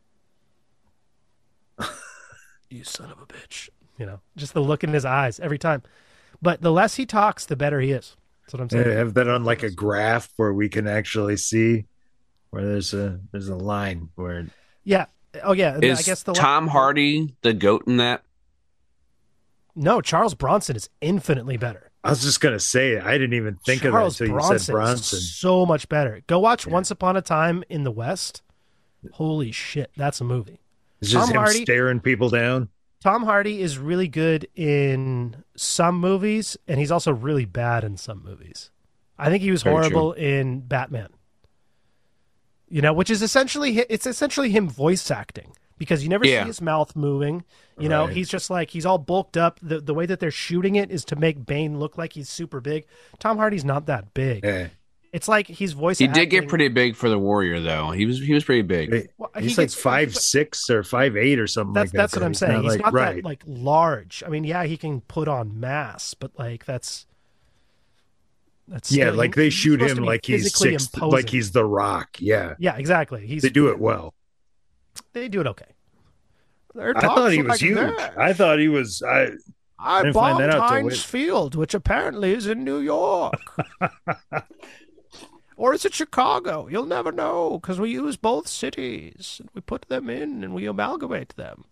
"You son of a bitch," you know, just the look in his eyes every time. But the less he talks, the better he is. That's what I'm saying. Have that on like a graph where we can actually see where there's a there's a line where Yeah. Oh yeah. Is I guess the Tom Hardy the goat in that? No, Charles Bronson is infinitely better. I was just gonna say I didn't even think Charles of that until Bronson you said Bronson. so much better. Go watch Once Upon a Time in the West. Holy shit, that's a movie. It's just Tom him Hardy- staring people down. Tom Hardy is really good in some movies, and he's also really bad in some movies. I think he was Very horrible in Batman. You know, which is essentially it's essentially him voice acting because you never Yeah. see his mouth moving. You know, Right. he's just like he's all bulked up. The the way that they're shooting it is to make Bane look like he's super big. Tom Hardy's not that big. Yeah. It's like he's voice. He did get pretty big for the Warrior, though. He was he was pretty big. Well, He's he like gets- five six or five eight or something That's like that. that's what. I'm saying. He's like, not right. that like large. I mean, yeah, he can put on mass, but like that's that's yeah, still- like they shoot him like he's six, imposing. like he's the Rock. Yeah, yeah, exactly. He's they do it well. They do it okay. Their I thought he was huge. I thought he was. I I didn't bombed Heinz. Field, which apparently is in New York. or is it Chicago? You'll never know because we use both cities. And we put them in and we amalgamate them.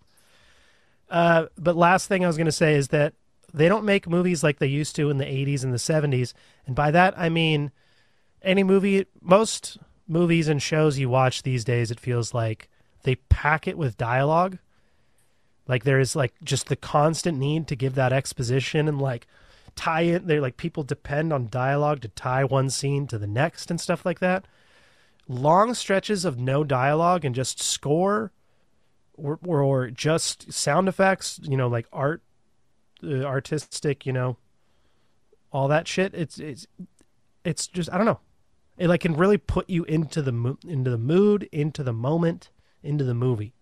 Uh, but last thing I was going to say is that they don't make movies like they used to in the 80s and the 70s. And by that, I mean any movie, most movies and shows you watch these days, it feels like they pack it with dialogue. Like there is like just the constant need to give that exposition and like tie it. They're like people depend on dialogue to tie one scene to the next and stuff like that. Long stretches of no dialogue and just score or, or, or just sound effects, you know, like art, uh, artistic, you know, all that shit. It's, it's, it's just, I don't know. It like can really put you into the, mo- into the mood, into the moment, into the movie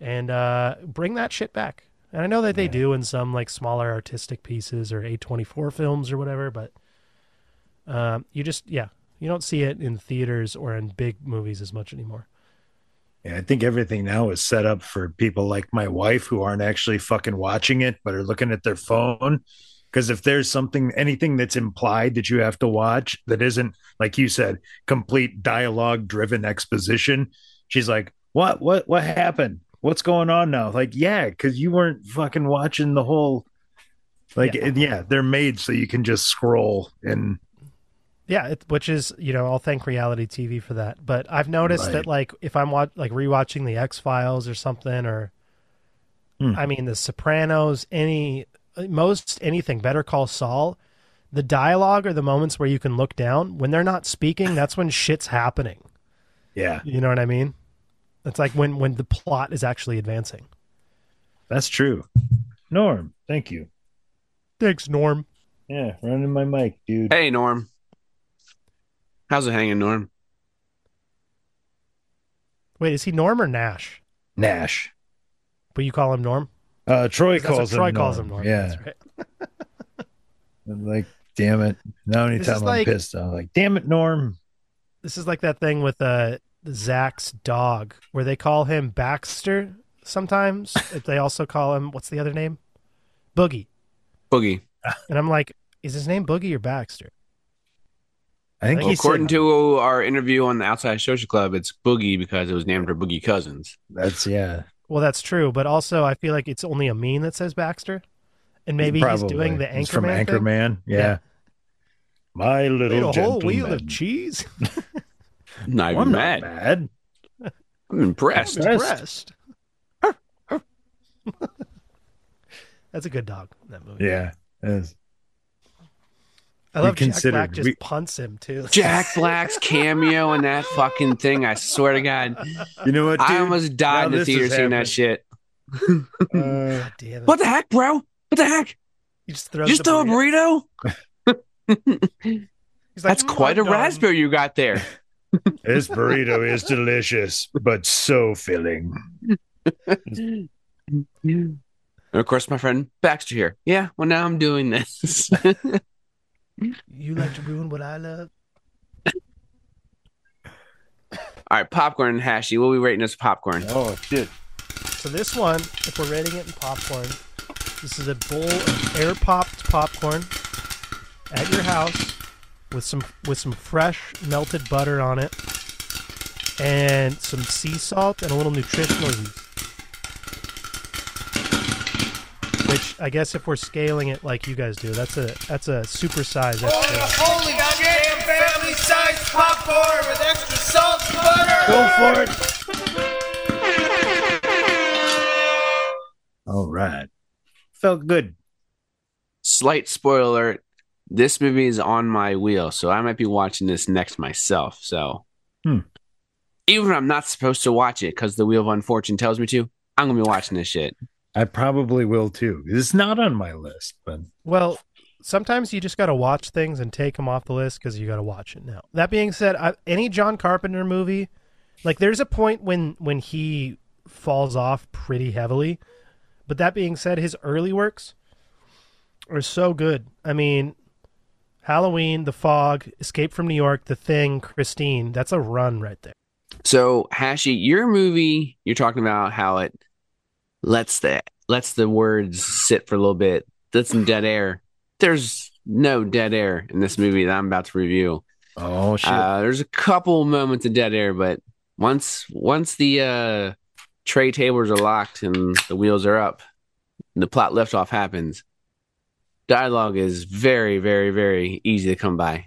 and uh, bring that shit back. And I know that they do in some like smaller artistic pieces or A24 films or whatever, but um, you just, yeah, you don't see it in theaters or in big movies as much anymore. Yeah, I think everything now is set up for people like my wife who aren't actually fucking watching it, but are looking at their phone. Because if there's something, anything that's implied that you have to watch that isn't, like you said, complete dialogue driven exposition, she's like, "What? What? What happened? What's going on now?" Like, yeah, because you weren't fucking watching the whole. Like, Yeah. yeah. they're made so you can just scroll and Yeah, it, which is you know I'll thank reality TV for that. But I've noticed Right. that like if I'm watch, like rewatching the X Files or something, or Hmm. I mean the Sopranos, any most anything, Better Call Saul, the dialogue or the moments where you can look down when they're not speaking, that's when shit's happening. yeah, You know what I mean? It's like when when the plot is actually advancing. that's true. Norm, thank you. Thanks, Norm. Yeah, running my mic, dude. Hey, Norm. How's it hanging, Norm? Wait, is he Norm or Nash? Nash. But you call him Norm? Uh, Troy 'Cause that's calls what Troy him calls him Norm. Yeah, That's right. I'm like, damn it. Now anytime I'm like- pissed, I'm like, damn it, Norm. This is like that thing with uh, Zach's dog, where they call him Baxter sometimes. they also call him what's the other name? Boogie. Boogie. And I'm like, is his name Boogie or Baxter? I think Well, according said, to our interview on the Outside Social Club, it's Boogie because it was named for Boogie Cousins. that's yeah. Well, that's true, but also I feel like it's only a mean that says Baxter, and maybe he's doing the He's from Anchorman. thing. Yeah. Yeah. My Made little a whole gentleman. wheel of cheese. I'm not Well, even I'm not mad. mad. I'm impressed. I'm impressed. That's a good dog. That movie. Yeah. yes. I love Jack Black just we- punts him too. Jack Black's cameo in that fucking thing. I swear to God, You know what? I almost died Now in the theater seeing that shit. Uh, What the heck, bro? What the heck? He just throws You just the throw a burrito. burrito? Like, That's "Mm, quite a done." raspberry you got there. This burrito is delicious, but so filling. And of course, my friend Baxter here. Yeah, well, now I'm doing this. You like to ruin what I love. All right, popcorn and hashy. What are we rating this popcorn? Oh shit! So this one, if we're rating it in popcorn, this is a bowl of air popped popcorn at your house with some with some fresh melted butter on it and some sea salt and a little nutritional yeast. Which I guess if we're scaling it like you guys do, that's a that's a supersize extra. Holy goddamn family size popcorn with extra salt and butter! Go for it. All right. Felt good. Slight spoiler alert. This movie is on my wheel, so I might be watching this next myself. So, Hmm. even if I'm not supposed to watch it because the Wheel of Unfortune tells me to, I'm gonna be watching this shit. I probably will too. It's not on my list, but Well, sometimes you just got to watch things and take them off the list because you got to watch it now. That being said, I, any John Carpenter movie, like there's a point when when he falls off pretty heavily. But that being said, his early works are so good. I mean, Halloween, The Fog, Escape from New York, The Thing, Christine. That's a run right there. So, Hashy, your movie, you're talking about how it lets the lets the words sit for a little bit, lets some dead air. There's no dead air in this movie that I'm about to review. oh shit! Uh, there's a couple moments of dead air, but once once the uh, tray tables are locked and the wheels are up, the plot liftoff happens. Dialogue is very, very, very easy to come by.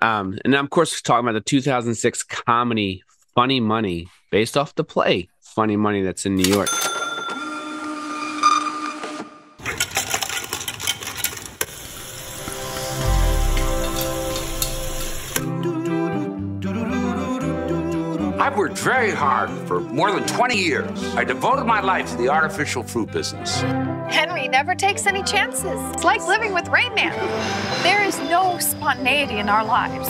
Um, and of course, talking about the 2006 comedy Funny Money, based off the play Funny Money that's in New York. Very hard for more than 20 years. I devoted my life to the artificial fruit business. Henry never takes any chances. It's like living with Rain Man. There is no spontaneity in our lives.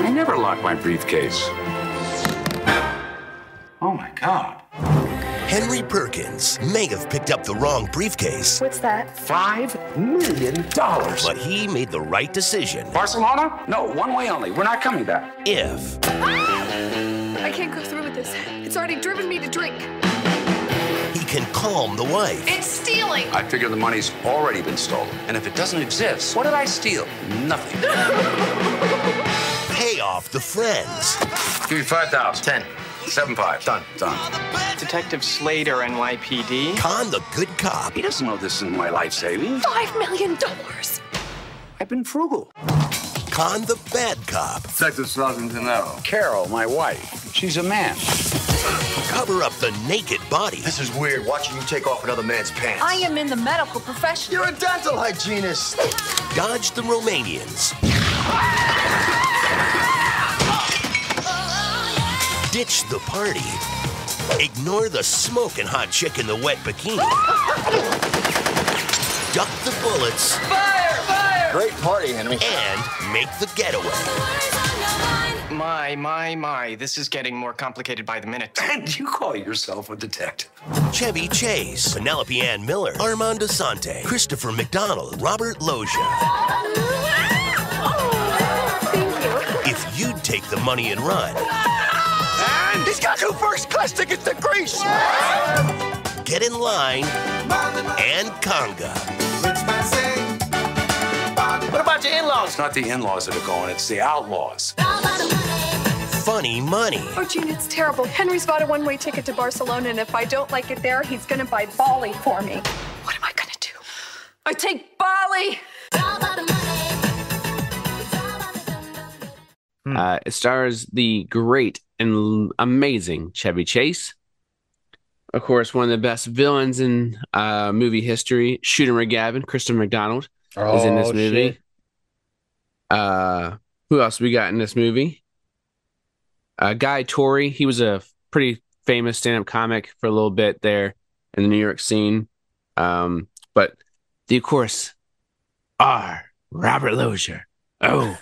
I never lock my briefcase. Oh my God. Henry Perkins may have picked up the wrong briefcase, What's that? Five million dollars. but he made the right decision. Barcelona? No, one way only. We're not coming back. If ah! I can't go through with this. It's already driven me to drink. he can calm the wife, It's stealing. I figure the money's already been stolen. And if it doesn't exist, what did I steal? Nothing. pay off the friends, Give me 5,000. 10. 7 5. Done. Done. Detective Slater, NYPD. con the good cop, He doesn't know this is my life savings. Five million dollars. I've been frugal. con the bad cop, Detective Sergeant Canaro. Carol, my wife. She's a man. cover up the naked body, This is weird watching you take off another man's pants. I am in the medical profession. You're a dental hygienist. dodge the Romanians, ditch the party, ignore the smoking hot chick in the wet bikini, duck the bullets, Great party, Henry. and make the getaway. My, my, my. This is getting more complicated by the minute. And you call yourself a detective. Chevy Chase, Penelope Ann Miller, Armand Assante, Christopher McDonald, Robert Loggia. If you'd take the money and run, And he's got two first class tickets to Greece. get in line and conga. What about your in-laws? It's not the in laws that are going, it's the outlaws. Funny money. Oh, Gene, it's terrible. Henry's bought a one-way ticket to Barcelona, and if I don't like it there, he's gonna buy Bali for me. What am I gonna do? I take Bali. Hmm. Uh, it stars the great and amazing Chevy Chase. Of course, one of the best villains in uh, movie history, Shooter McGavin, Christopher McDonald, is in this Oh, movie. shit. Uh, who else we got in this movie? Uh, Guy Torry. He was a pretty famous stand-up comic for a little bit there in the New York scene. Um, but the, of course, are Robert Loggia. Oh,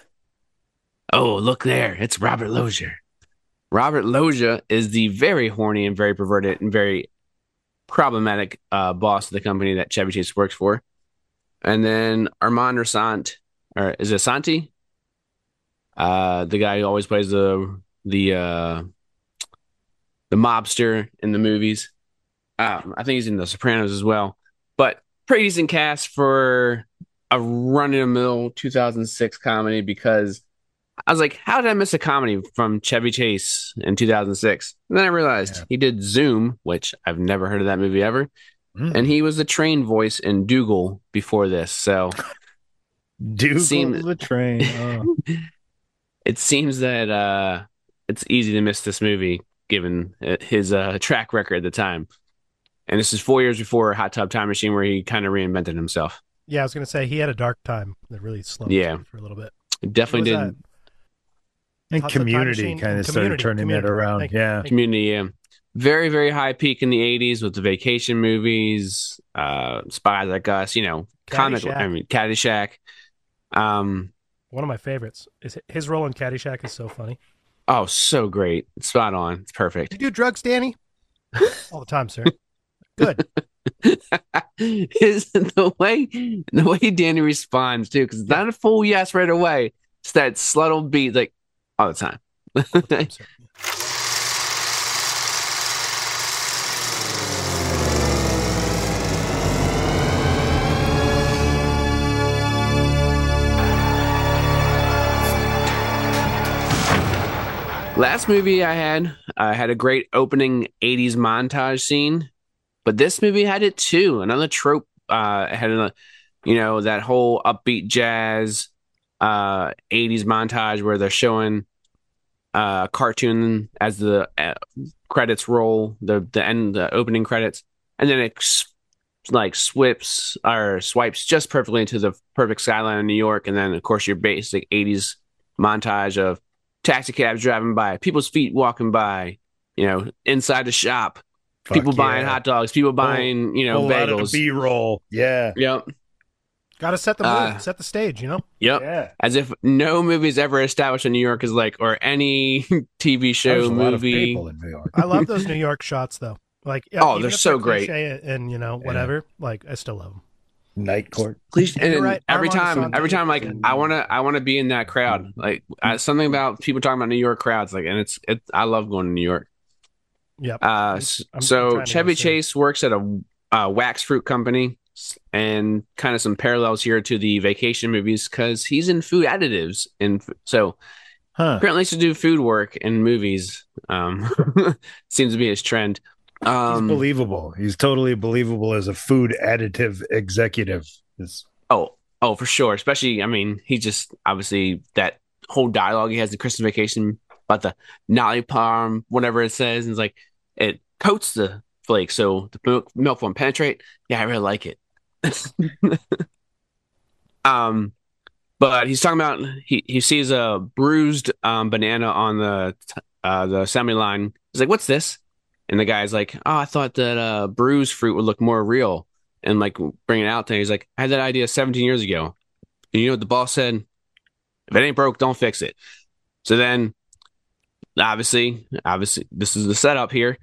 oh, look there! It's Robert Loggia. Robert Loggia is the very horny and very perverted and very problematic uh, boss of the company that Chevy Chase works for. And then Armand Rassant, or is it Santi? Uh, the guy who always plays the the uh, the mobster in the movies. Um, I think he's in The Sopranos as well. But pretty decent cast for a run of the mill 2006 comedy because I was like, how did I miss a comedy from Chevy Chase in 2006? And then I realized he did Zoom, which I've never heard of that movie ever. Mm. And he was the train voice in Doogal before this. So Doogal seemed- the train. Oh. it seems that uh, it's easy to miss this movie given uh, his uh, track record at the time. And this is four years before Hot Tub Time Machine, where he kind of reinvented himself. Yeah, I was gonna say he had a dark time that really slowed Yeah. for a little bit. Definitely did. And Hot Tub Time community kind and of started Community, turning that around. Thank you. Yeah. Community, yeah. Very, very high peak in the 80s with the vacation movies, uh, Spies Like Us, you know, comic, I mean, Caddyshack. Um, One of my favorites is his role in Caddyshack is so funny. oh, so great. Spot on. It's perfect. You do drugs, Danny? All the time, sir. Good. His the way the way Danny responds too, because it's not a full yes right away. It's that subtle beat, like all the time. Last movie I had, I had a great opening 80s montage scene, but this movie had it too. Another trope uh had a, you know, that whole upbeat jazz uh 80s montage where they're showing uh cartoon as the uh, credits roll, the the end the opening credits, and then it like swips or swipes just perfectly into the perfect skyline of New York, and then of course your basic 80s montage of taxi cabs driving by, people's feet walking by, you know, inside the shop, Fuck people buying hot dogs, people buying, you know, Pull out of the bagels. B-roll. Yeah. Yep. Got to set the mood, Uh, set the stage. You know. Yep. Yeah. As if no movie's ever established in New York is like, or any TV show, There's a lot of movie. people in New York. I love those New York shots though. Like Oh, even they're so great. and you know whatever. Like I still love them. Night court. Cliche- and You're right. every time, Assante. every time, like I wanna, I wanna be in that crowd. Like I, something about people talking about New York crowds, like, and it's, it. I love going to New York. Yep. Uh, s- I'm- I'm so trying to Chevy. Chase works at a uh, wax fruit company, s- and kind of some parallels here to the vacation movies because he's in food additives, and so Huh. apparently likes to do food work in movies. Um, seems to be his trend. Um, He's believable. He's totally believable as a food additive executive. It's, Oh, oh, for sure. Especially, I mean, he just obviously that whole dialogue he has in Christmas Vacation about the nolly palm, whatever it says, and it's like it coats the flake so the milk, milk won't penetrate. Yeah, I really like it. um, but he's talking about he he sees a bruised um banana on the uh the assembly line. He's like, "What's this?" And the guy's like, "Oh, I thought that uh bruised fruit would look more real." And like bring it out there. He's like, "I had that idea 17 years ago." And you know what the boss said? If it ain't broke, don't fix it. So then, obviously, obviously, this is the setup here.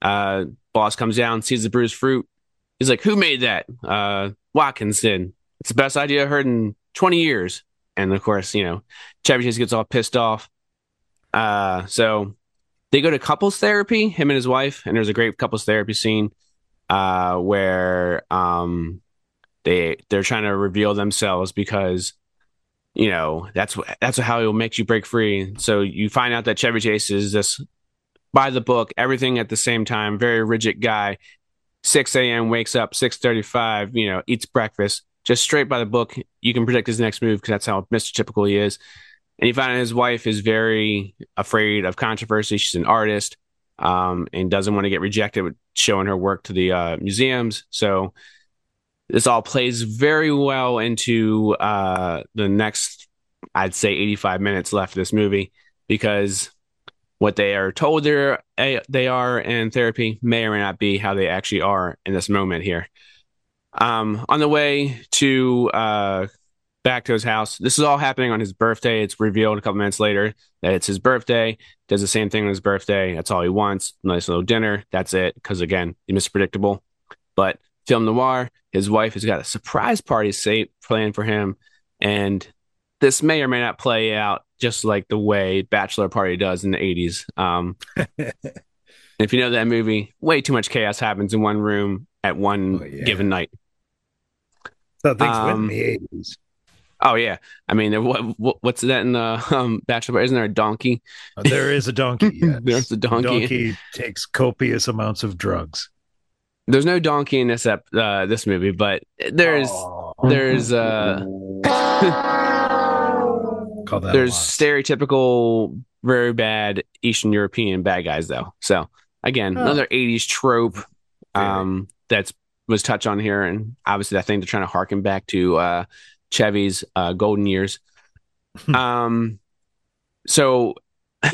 Uh, boss comes down, sees the bruised fruit. He's like, "Who made that?" Uh, Watkins did. It's the best idea I heard in 20 years. And of course, you know, Chevy Chase gets all pissed off. Uh, so they go to couples therapy, him and his wife, and there's a great couples therapy scene uh, where um, they they're trying to reveal themselves because you know that's what that's how it will make you break free. So you find out that Chevy Chase is this by the book, everything at the same time, very rigid guy. 6 a.m. wakes up, 6:35, you know, eats breakfast, just straight by the book. You can predict his next move because that's how Mr. Typical he is. And you find out his wife is very afraid of controversy. She's an artist um, and doesn't want to get rejected with showing her work to the uh, museums. So this all plays very well into uh, the next, I'd say, 85 minutes left of this movie because what they are told they're they are in therapy may or may not be how they actually are in this moment here. Um, on the way to uh, back to his house, this is all happening on his birthday. It's revealed a couple minutes later that it's his birthday. Does the same thing on his birthday. That's all he wants. Nice little dinner. That's it. Because again, he's mispredictable. But film noir, his wife has got a surprise party say, planned for him, and this may or may not play out just like the way Bachelor Party does in the 80s. Um, if you know that movie, way too much chaos happens in one room at one Oh, yeah. given night. So things went in Um, the eighties. Oh yeah, I mean, there- what, what what's that in the um, Bachelor? Party? Isn't there a donkey? There is a donkey. Yes. There's a donkey. donkey takes copious amounts of drugs. There's no donkey in this ep- uh, this movie, but there's there's uh there's lost. stereotypical very bad Eastern European bad guys though. So again, Oh. another 80s trope um that's was touched on here and obviously I think they're trying to harken back to uh Chevy's uh golden years. um so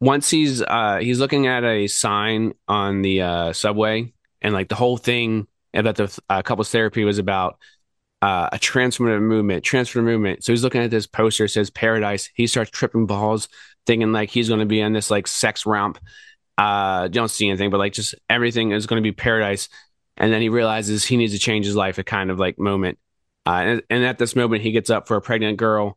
once he's uh he's looking at a sign on the uh subway and like the whole thing about the uh, couples therapy was about uh, a transformative movement, transformative movement. So he's looking at this poster, says paradise. He starts tripping balls, thinking like he's going to be on this like sex romp. Uh, don't see anything, but like just everything is going to be paradise. And then he realizes he needs to change his life, a kind of like moment. Uh, and, and at this moment, he gets up for a pregnant girl.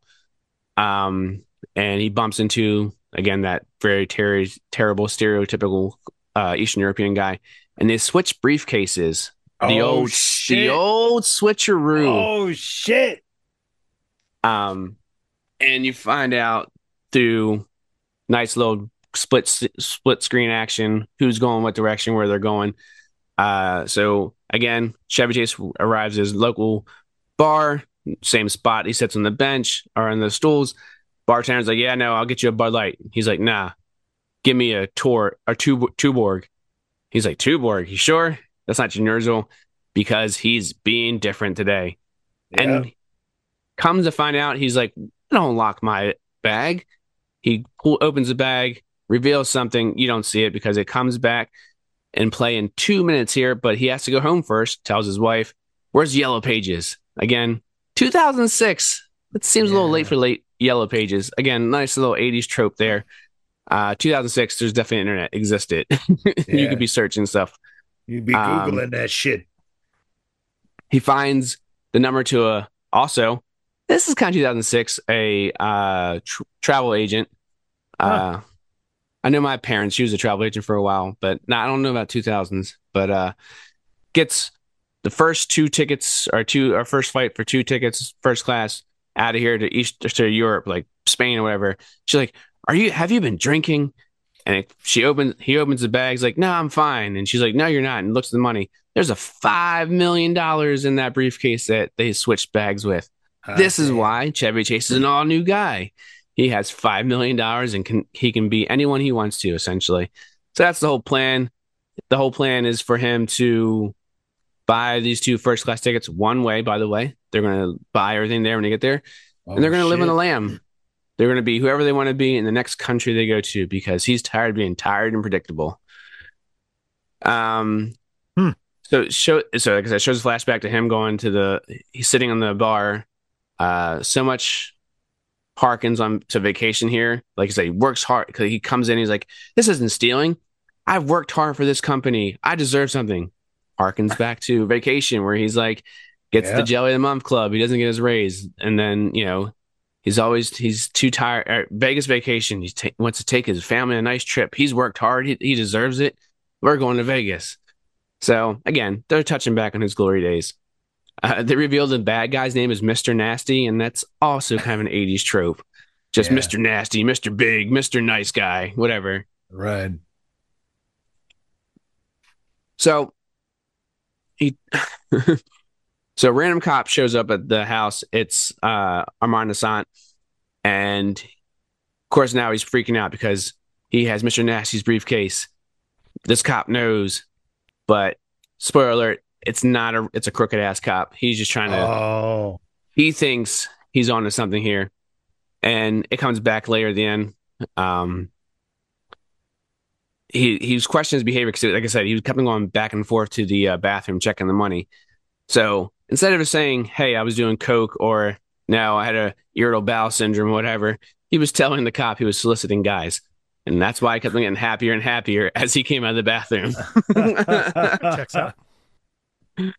Um, and he bumps into again that very ter- terrible, stereotypical uh, Eastern European guy. And they switch briefcases. The Oh, old, shit. the old switcheroo. Oh shit! Um, and you find out through nice little split split screen action who's going what direction, where they're going. Uh, so again, Chevy Chase arrives at his local bar, same spot. He sits on the bench or on the stools. Bartender's like, "Yeah, no, I'll get you a Bud Light." He's like, "Nah, give me a tour or two Tuborg." He's like, "Tuborg, you sure?" That's not your Nurzel because he's being different today. And comes to find out, he's like, I don't lock my bag. He pull, opens the bag, reveals something. You don't see it because it comes back and play in two minutes here, but he has to go home first, tells his wife, Where's Yellow Pages? Again, 2006. It seems a little late for late Yellow Pages. Again, nice little 80s trope there. Uh, 2006, there's definitely internet existed. you could be searching stuff. You'd be Um, googling that shit. he finds the number to a also this is kind of 2006 a uh tr- travel agent. Uh i know my parents She was a travel agent for a while but no, i don't know about 2000s but uh gets the first two tickets or two or first flight for two tickets first class out of here to east to europe like spain or whatever. She's like are you have you been drinking and she opens he opens the bags like no i'm fine. And she's like no you're not and looks at the money. There's a five million dollars in that briefcase that they switched bags with. Ah, this is why chevy chase is an all new guy. He has five million dollars and can he can be anyone he wants to essentially. So that's the whole plan. The whole plan is for him to buy these two first class tickets one way by the way. They're going to buy everything there when they get there. And oh, they're going to live in the lamb they're going to be whoever they want to be in the next country they go to because he's tired of being tired and predictable. Um, so show so like I said, shows a flashback to him going to the he's sitting on the bar. Uh, so much harkens on to vacation here. Like I said, he works hard because he comes in. He's like, "This isn't stealing. I've worked hard for this company. I deserve something." Harkens back to vacation where he's like, gets Yeah. the jelly of the month club. He doesn't get his raise, and then you know He's always he's too tired. er, Vegas vacation. He ta- wants to take his family a nice trip. He's worked hard. He, he deserves it. We're going to Vegas. So again, they're touching back on his glory days. Uh, they revealed the bad guy's name is Mister Nasty, and that's also kind of an '80s trope. Just Yeah. Mister Nasty, Mister Big, Mister Nice Guy, whatever. Right. So he so a random cop shows up at the house. It's uh Armand Assant. And of course, now he's freaking out because he has Mr. Nasty's briefcase. This cop knows, but spoiler alert, it's not a it's a crooked ass cop. He's just trying to Oh, he thinks he's onto something here. And it comes back later at the end. Um he he was questioning his behavior because, like I said, he was coming on back and forth to the uh, bathroom checking the money. So instead of saying, "Hey, I was doing coke," or "No, I had a irritable bowel syndrome," whatever, he was telling the cop he was soliciting guys, and that's why I kept getting happier and happier as he came out of the bathroom. Checks out.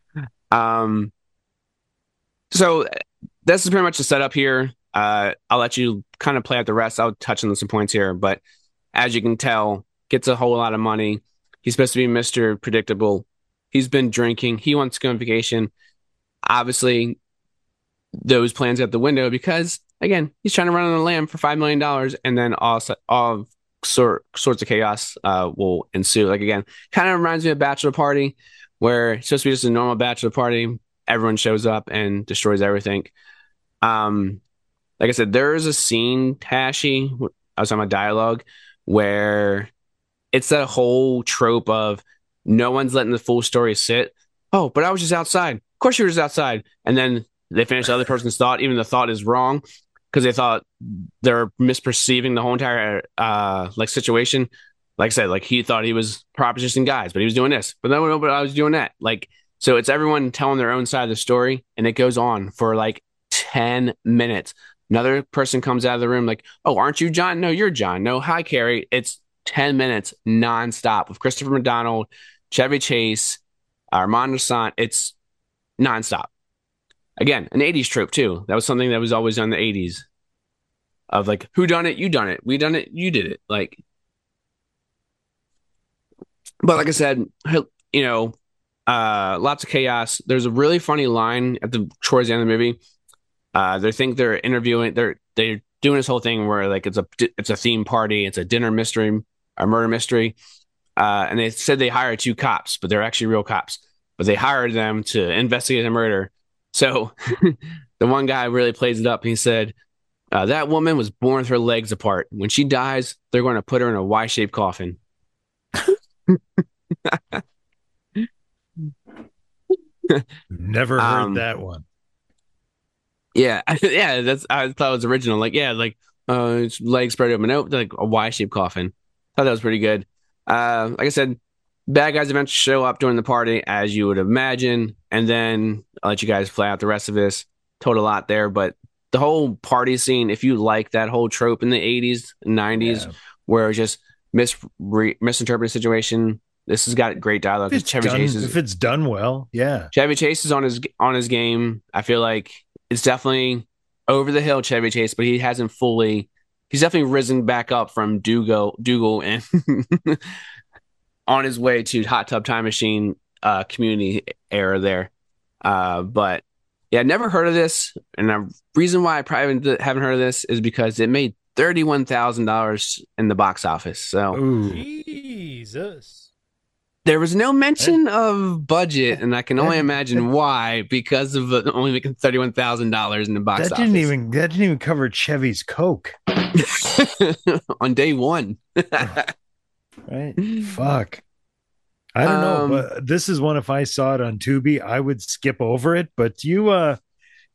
Um, so this is pretty much the setup here. Uh, I'll let you kind of play out the rest. I'll touch on some points here, but as you can tell, gets a whole lot of money. He's supposed to be Mister Predictable. He's been drinking. He wants to go on vacation. Obviously, those plans out the window because again, he's trying to run on the lamb for five million dollars, and then all all sort sorts of chaos uh, will ensue. Like again, kind of reminds me of Bachelor Party, where it's supposed to be just a normal bachelor party. Everyone shows up and destroys everything. Um, like I said, there is a scene, Hashy. I was talking about dialogue where it's that whole trope of no one's letting the full story sit. Oh, but I was just outside. Course, were just outside. And then they finish the other person's thought, even the thought is wrong because they thought they're misperceiving the whole entire uh like situation. Like I said, like he thought he was propositioning guys, but he was doing this. But no, but I was doing that. Like so, it's everyone telling their own side of the story, and it goes on for like ten minutes. Another person comes out of the room like, "Oh, aren't you John? No, you're John. No, hi Carrie." It's ten minutes nonstop with Christopher McDonald, Chevy Chase, Armand Assante. It's nonstop. Again, an '80s trope too. That was something that was always in the '80s. Of like, who done it? You done it. We done it. You did it. Like, but like I said, you know, uh, lots of chaos. There's a really funny line at the towards the end of the movie. Uh, they think they're interviewing. They're they're doing this whole thing where like it's a it's a theme party. It's a dinner mystery, a murder mystery. Uh, and they said they hired two cops, but they're actually real cops. But they hired them to investigate the murder. So the one guy really plays it up. He said, uh, "That woman was born with her legs apart. When she dies, they're going to put her in a Y-shaped coffin." Never heard Um, that one. Yeah, yeah, that's I thought it was original. Like, yeah, like uh, legs spread open. Nope, like a Y-shaped coffin. Thought that was pretty good. Uh, like I said, bad guys eventually show up during the party, as you would imagine, and then I'll let you guys play out the rest of this. Told a lot there, but the whole party scene, if you like that whole trope in the '80s and '90s, where it's just mis re- misinterpreted situation, this has got great dialogue. If it's, Chevy done, Chase is if it's done well, yeah. Chevy Chase is on his on his game. I feel like it's definitely over the hill Chevy Chase, but he hasn't fully. He's definitely risen back up from Doogal, Doogal, and on his way to Hot Tub Time Machine uh, community era there. Uh, but yeah, never heard of this, and the reason why I probably haven't heard of this is because it made thirty one thousand dollars in the box office. So Jesus. there was no mention of budget, and I can only imagine why because of uh, only making thirty one thousand dollars in the box That didn't even that didn't even cover Chevy's Coke. on day one. Right? Fuck. I don't Um, know, but this is one if I saw it on Tubi, I would skip over it, but you uh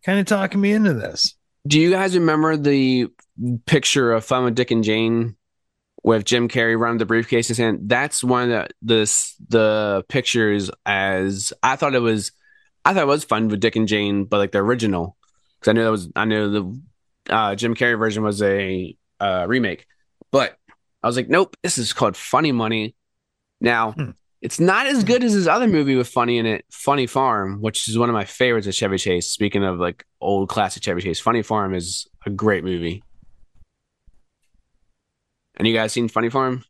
kind of talking me into this. Do you guys remember the picture of Fun with Dick and Jane with Jim Carrey running the briefcase in his hand? That's one of the this the pictures as I thought it was. I thought it was Fun with Dick and Jane, but like the original because I knew that was I knew the uh, Jim Carrey version was a uh, remake, but I was like, nope, this is called Funny Money. Now. It's not as good as his other movie with Funny in it, Funny Farm, which is one of my favorites of Chevy Chase. Speaking of like old classic Chevy Chase, Funny Farm is a great movie. And you guys seen Funny Farm?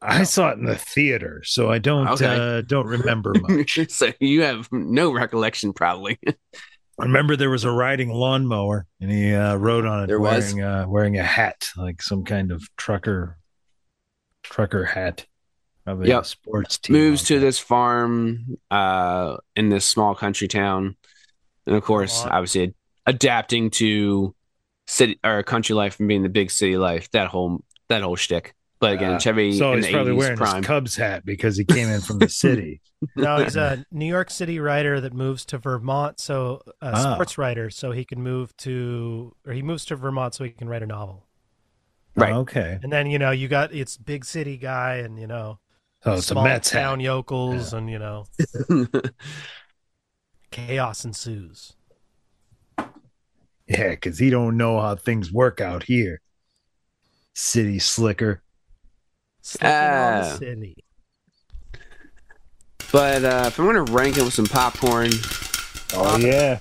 I saw it in the theater, so I don't Okay. uh, don't remember much. so you have no recollection, probably. I remember there was a riding lawnmower, and he uh, rode on it There was? wearing uh, wearing a hat, like some kind of trucker trucker hat. Probably a Yep. sports team. Moves to this farm uh, in this small country town, and of course, obviously adapting to city or country life and being the big city life. That whole that whole shtick. But again, Uh, Chevy so in he's the probably 80s wearing prime. his Cubs hat because he came in from the city. No, he's a New York City writer that moves to Vermont, so a Ah. sports writer, so he can move to, or he moves to Vermont so he can write a novel. Right. Okay. And then you know you got it's big city guy, and you know, Oh, it's a small Mets hat. town yokels, and you know, chaos ensues. Yeah, because he don't know how things work out here. City slicker. Slipping on the Ah. city. But uh, if I'm gonna rank it with some popcorn, Oh yeah.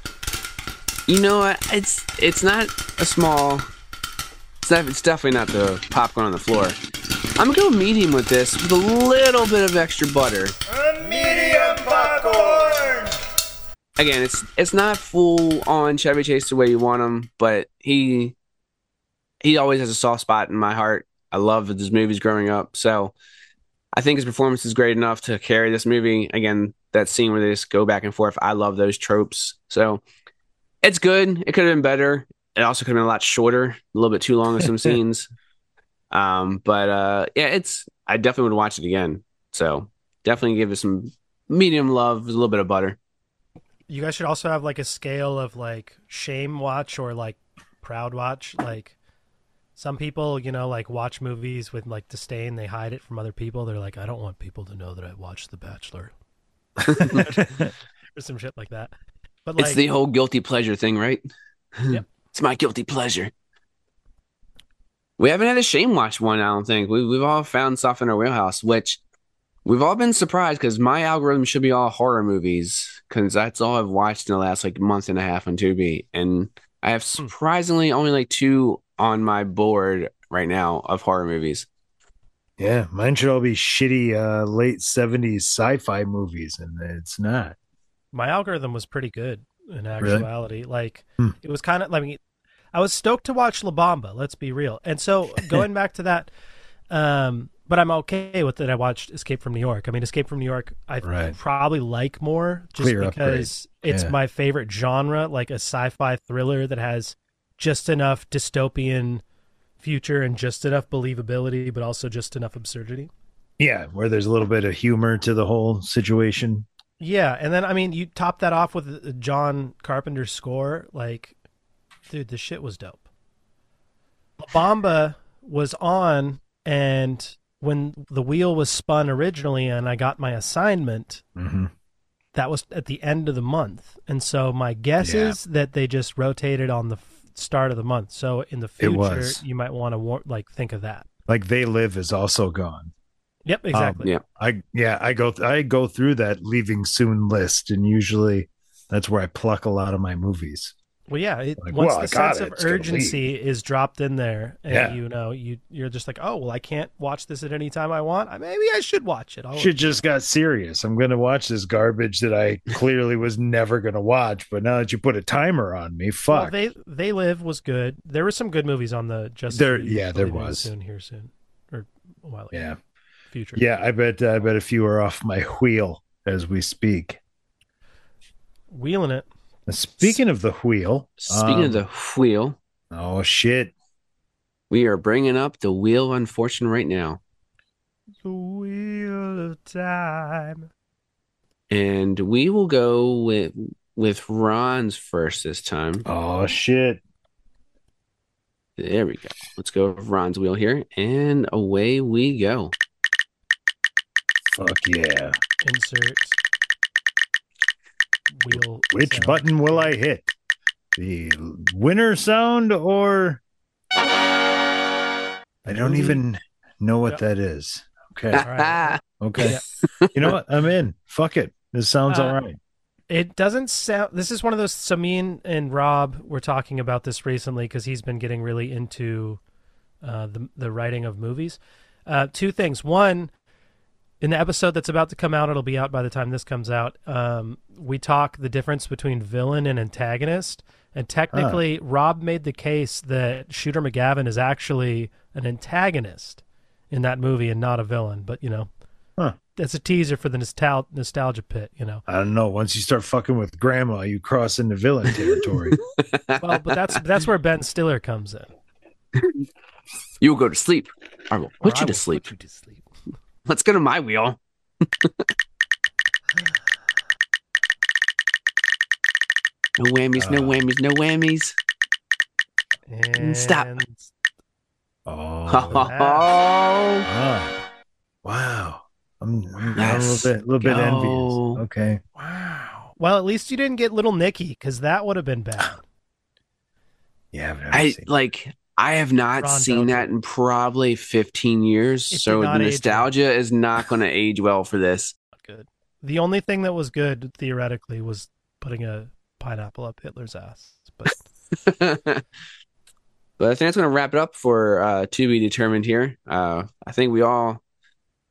you know what? It's it's not a small. It's, not, it's definitely not the popcorn on the floor. I'm gonna go medium with this with a little bit of extra butter. A Medium popcorn! Again, it's it's not full on Chevy Chase the way you want him, but he he always has a soft spot in my heart. I love his movies growing up, so I think his performance is great enough to carry this movie. Again, that scene where they just go back and forth, I love those tropes. So it's good. It could have been better. It also could have been a lot shorter, a little bit too long of some scenes. Um, but uh, yeah, it's I definitely would watch it again. So definitely give it some medium love, a little bit of butter. You guys should also have like a scale of like shame watch or like proud watch. Like some people, you know, like watch movies with like disdain. They hide it from other people. They're like, I don't want people to know that I watched The Bachelor, or some shit like that. But like, it's the whole guilty pleasure thing, right? Yep. It's my guilty pleasure. We haven't had a shame watch one, I don't think. We, we've all found stuff in our wheelhouse, which we've all been surprised because my algorithm should be all horror movies because that's all I've watched in the last like month and a half on Tubi. And I have Hmm. surprisingly only like two on my board right now of horror movies. Yeah, mine should all be shitty uh, late seventies sci-fi movies, and it's not. my algorithm was pretty good in actuality. Like Hmm. it was kind of. I mean, I was stoked to watch La Bamba. Let's be real. And so going back to that, um, but I'm okay with it. I watched Escape from New York. I mean, Escape from New York, I Right. probably like more just Clear upgrade. because it's Yeah. my favorite genre, like a sci-fi thriller that has just enough dystopian future and just enough believability, but also just enough absurdity. Yeah, where there's a little bit of humor to the whole situation. Yeah, and then I mean, you top that off with John Carpenter's score. Like, dude, the shit was dope. Bamba was on, and when the wheel was spun originally, and I got my assignment, Mm-hmm. that was at the end of the month, and so my guess Yeah. is that they just rotated on the start of the month. So in the future, you might want to war- like think of that. Like they live is also gone. Yep, exactly. Um, I yeah, I go th- I go through that leaving soon list, and usually that's where I pluck a lot of my movies. Well, yeah. It, Like, once well, the sense it, of it's urgency is dropped in there, and Yeah. you know, you you're just like, oh well, I can't watch this at any time I want. I- Maybe I should watch it. I'll, Shit just got serious. I'm gonna watch this garbage that I clearly was never gonna watch, but now that you put a timer on me, Well, fuck. they they live was good. There were some good movies on the Justice There- League yeah, there Believe in the was. soon here soon or a while ago. yeah, future. yeah. I bet I bet a few are off my wheel as we speak. wheeling it. Now, Speaking of the wheel, Speaking um, of the wheel, oh shit, we are bringing up the wheel of unfortune right now. The wheel of time. And we will go with with Ron's first this time. oh shit. There we go. Let's go with Ron's wheel here, and away we go. Fuck yeah. Insert wheel. Which sound. button will I hit? The winner sound or I don't even know what that is. Okay. All right. Okay. You know what? I'm in. Fuck it. This sounds Uh, all right. It doesn't sound. This is one of those. So me and, and Rob were talking about this recently because he's been getting really into uh, the the writing of movies. Uh, two things. One, in the episode that's about to come out, it'll be out by the time this comes out. Um, we talk the difference between villain and antagonist, and technically, Rob made the case that Shooter McGavin is actually an antagonist in that movie and not a villain. But you know, Huh. that's a teaser for the nostal- nostalgia pit. You know. I don't know. Once you start fucking with grandma, you cross into villain territory. Well, but that's that's where Ben Stiller comes in. You will go to sleep. I will put you I to will sleep. put you to sleep. Let's go to my wheel. no whammies, no Uh, whammies, no whammies. And Stop. Oh, Oh, wow. I'm, I'm, I'm a little bit, little bit Go. envious. Okay. Wow. Well, at least you didn't get Little Nicky because that would have been bad. Yeah, I've never I seen. like. I have not Ron seen that in probably 15 years. It so not the age nostalgia is not going to age well for this. Good. The only thing that was good theoretically was putting a pineapple up Hitler's ass. But but I think that's going to wrap it up for uh, to be determined here. Uh, I think we all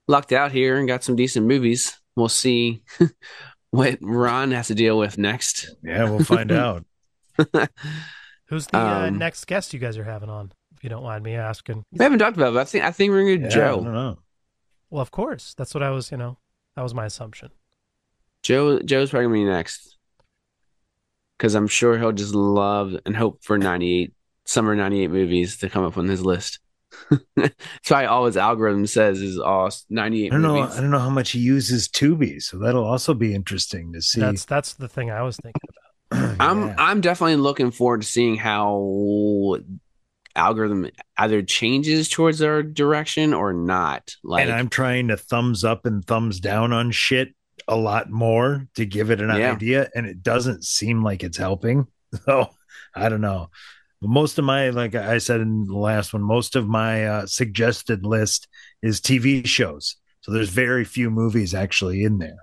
lucked out here and got some decent movies. We'll see what Ron has to deal with next. Yeah, we'll find out. Who's the uh, Um, next guest you guys are having on? If you don't mind me asking. We haven't talked about it, but I think I think we're going to Yeah, get I don't Joe. know. Well, of course. That's what I was. You know, that was my assumption. Joe Joe's probably going to be next because I'm sure he'll just love and hope for 98 summer 98 movies to come up on his list. That's why all his algorithm says is all 98 I don't know. I don't know how much he uses Tubi, so that'll also be interesting to see. That's that's the thing I was thinking about. I'm I'm definitely looking forward to seeing how algorithm either changes towards our direction or not. Like and I'm trying to thumbs up and thumbs down on shit a lot more to give it an Yeah. idea, and it doesn't seem like it's helping. So I don't know. Most of my, like I said in the last one, most of my uh, suggested list is TV shows. So there's very few movies actually in there.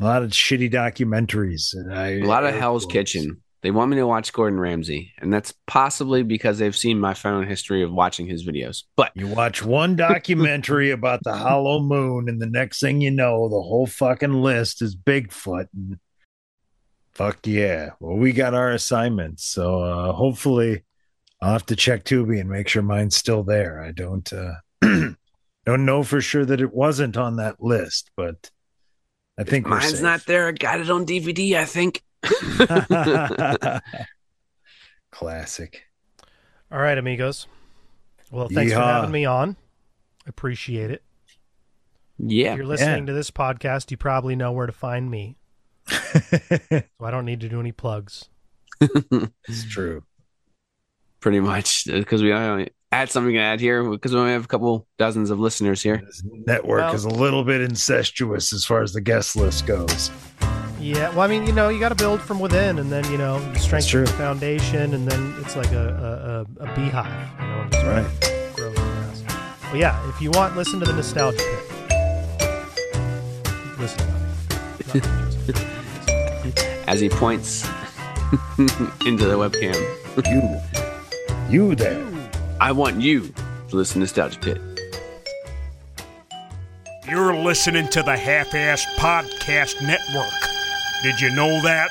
A lot of shitty documentaries. And I, a lot of Hell's Kitchen. They want me to watch Gordon Ramsay, and that's possibly because they've seen my phone history of watching his videos. But You watch one documentary about the hollow moon, and the next thing you know, the whole fucking list is Bigfoot. And fuck yeah. Well, we got our assignments. So uh, hopefully I'll have to check Tubi and make sure mine's still there. I don't uh don't know for sure that it wasn't on that list, but I think we're mine's safe. not there. I got it on DVD, I think. Classic. All right, amigos. Well, thanks for having me on. Appreciate it. yeah. If you're listening to this podcast, you probably know where to find me. so I don't need to do any plugs. It's true. Pretty much because we only add something to add here because we only have a couple dozens of listeners here. This network Well- is a little bit incestuous as far as the guest list goes. Yeah, well, I mean, you know, you got to build from within, and then you know, strengthen the foundation, and then it's like a a, a, a beehive. You know, just Right. grows fast. But yeah, if you want, listen to the nostalgia pit. Listen. As he points into the webcam, You, you there. I want you to listen to Nostalgia Pit. You're listening to the Half Ass Podcast Network. Did you know that?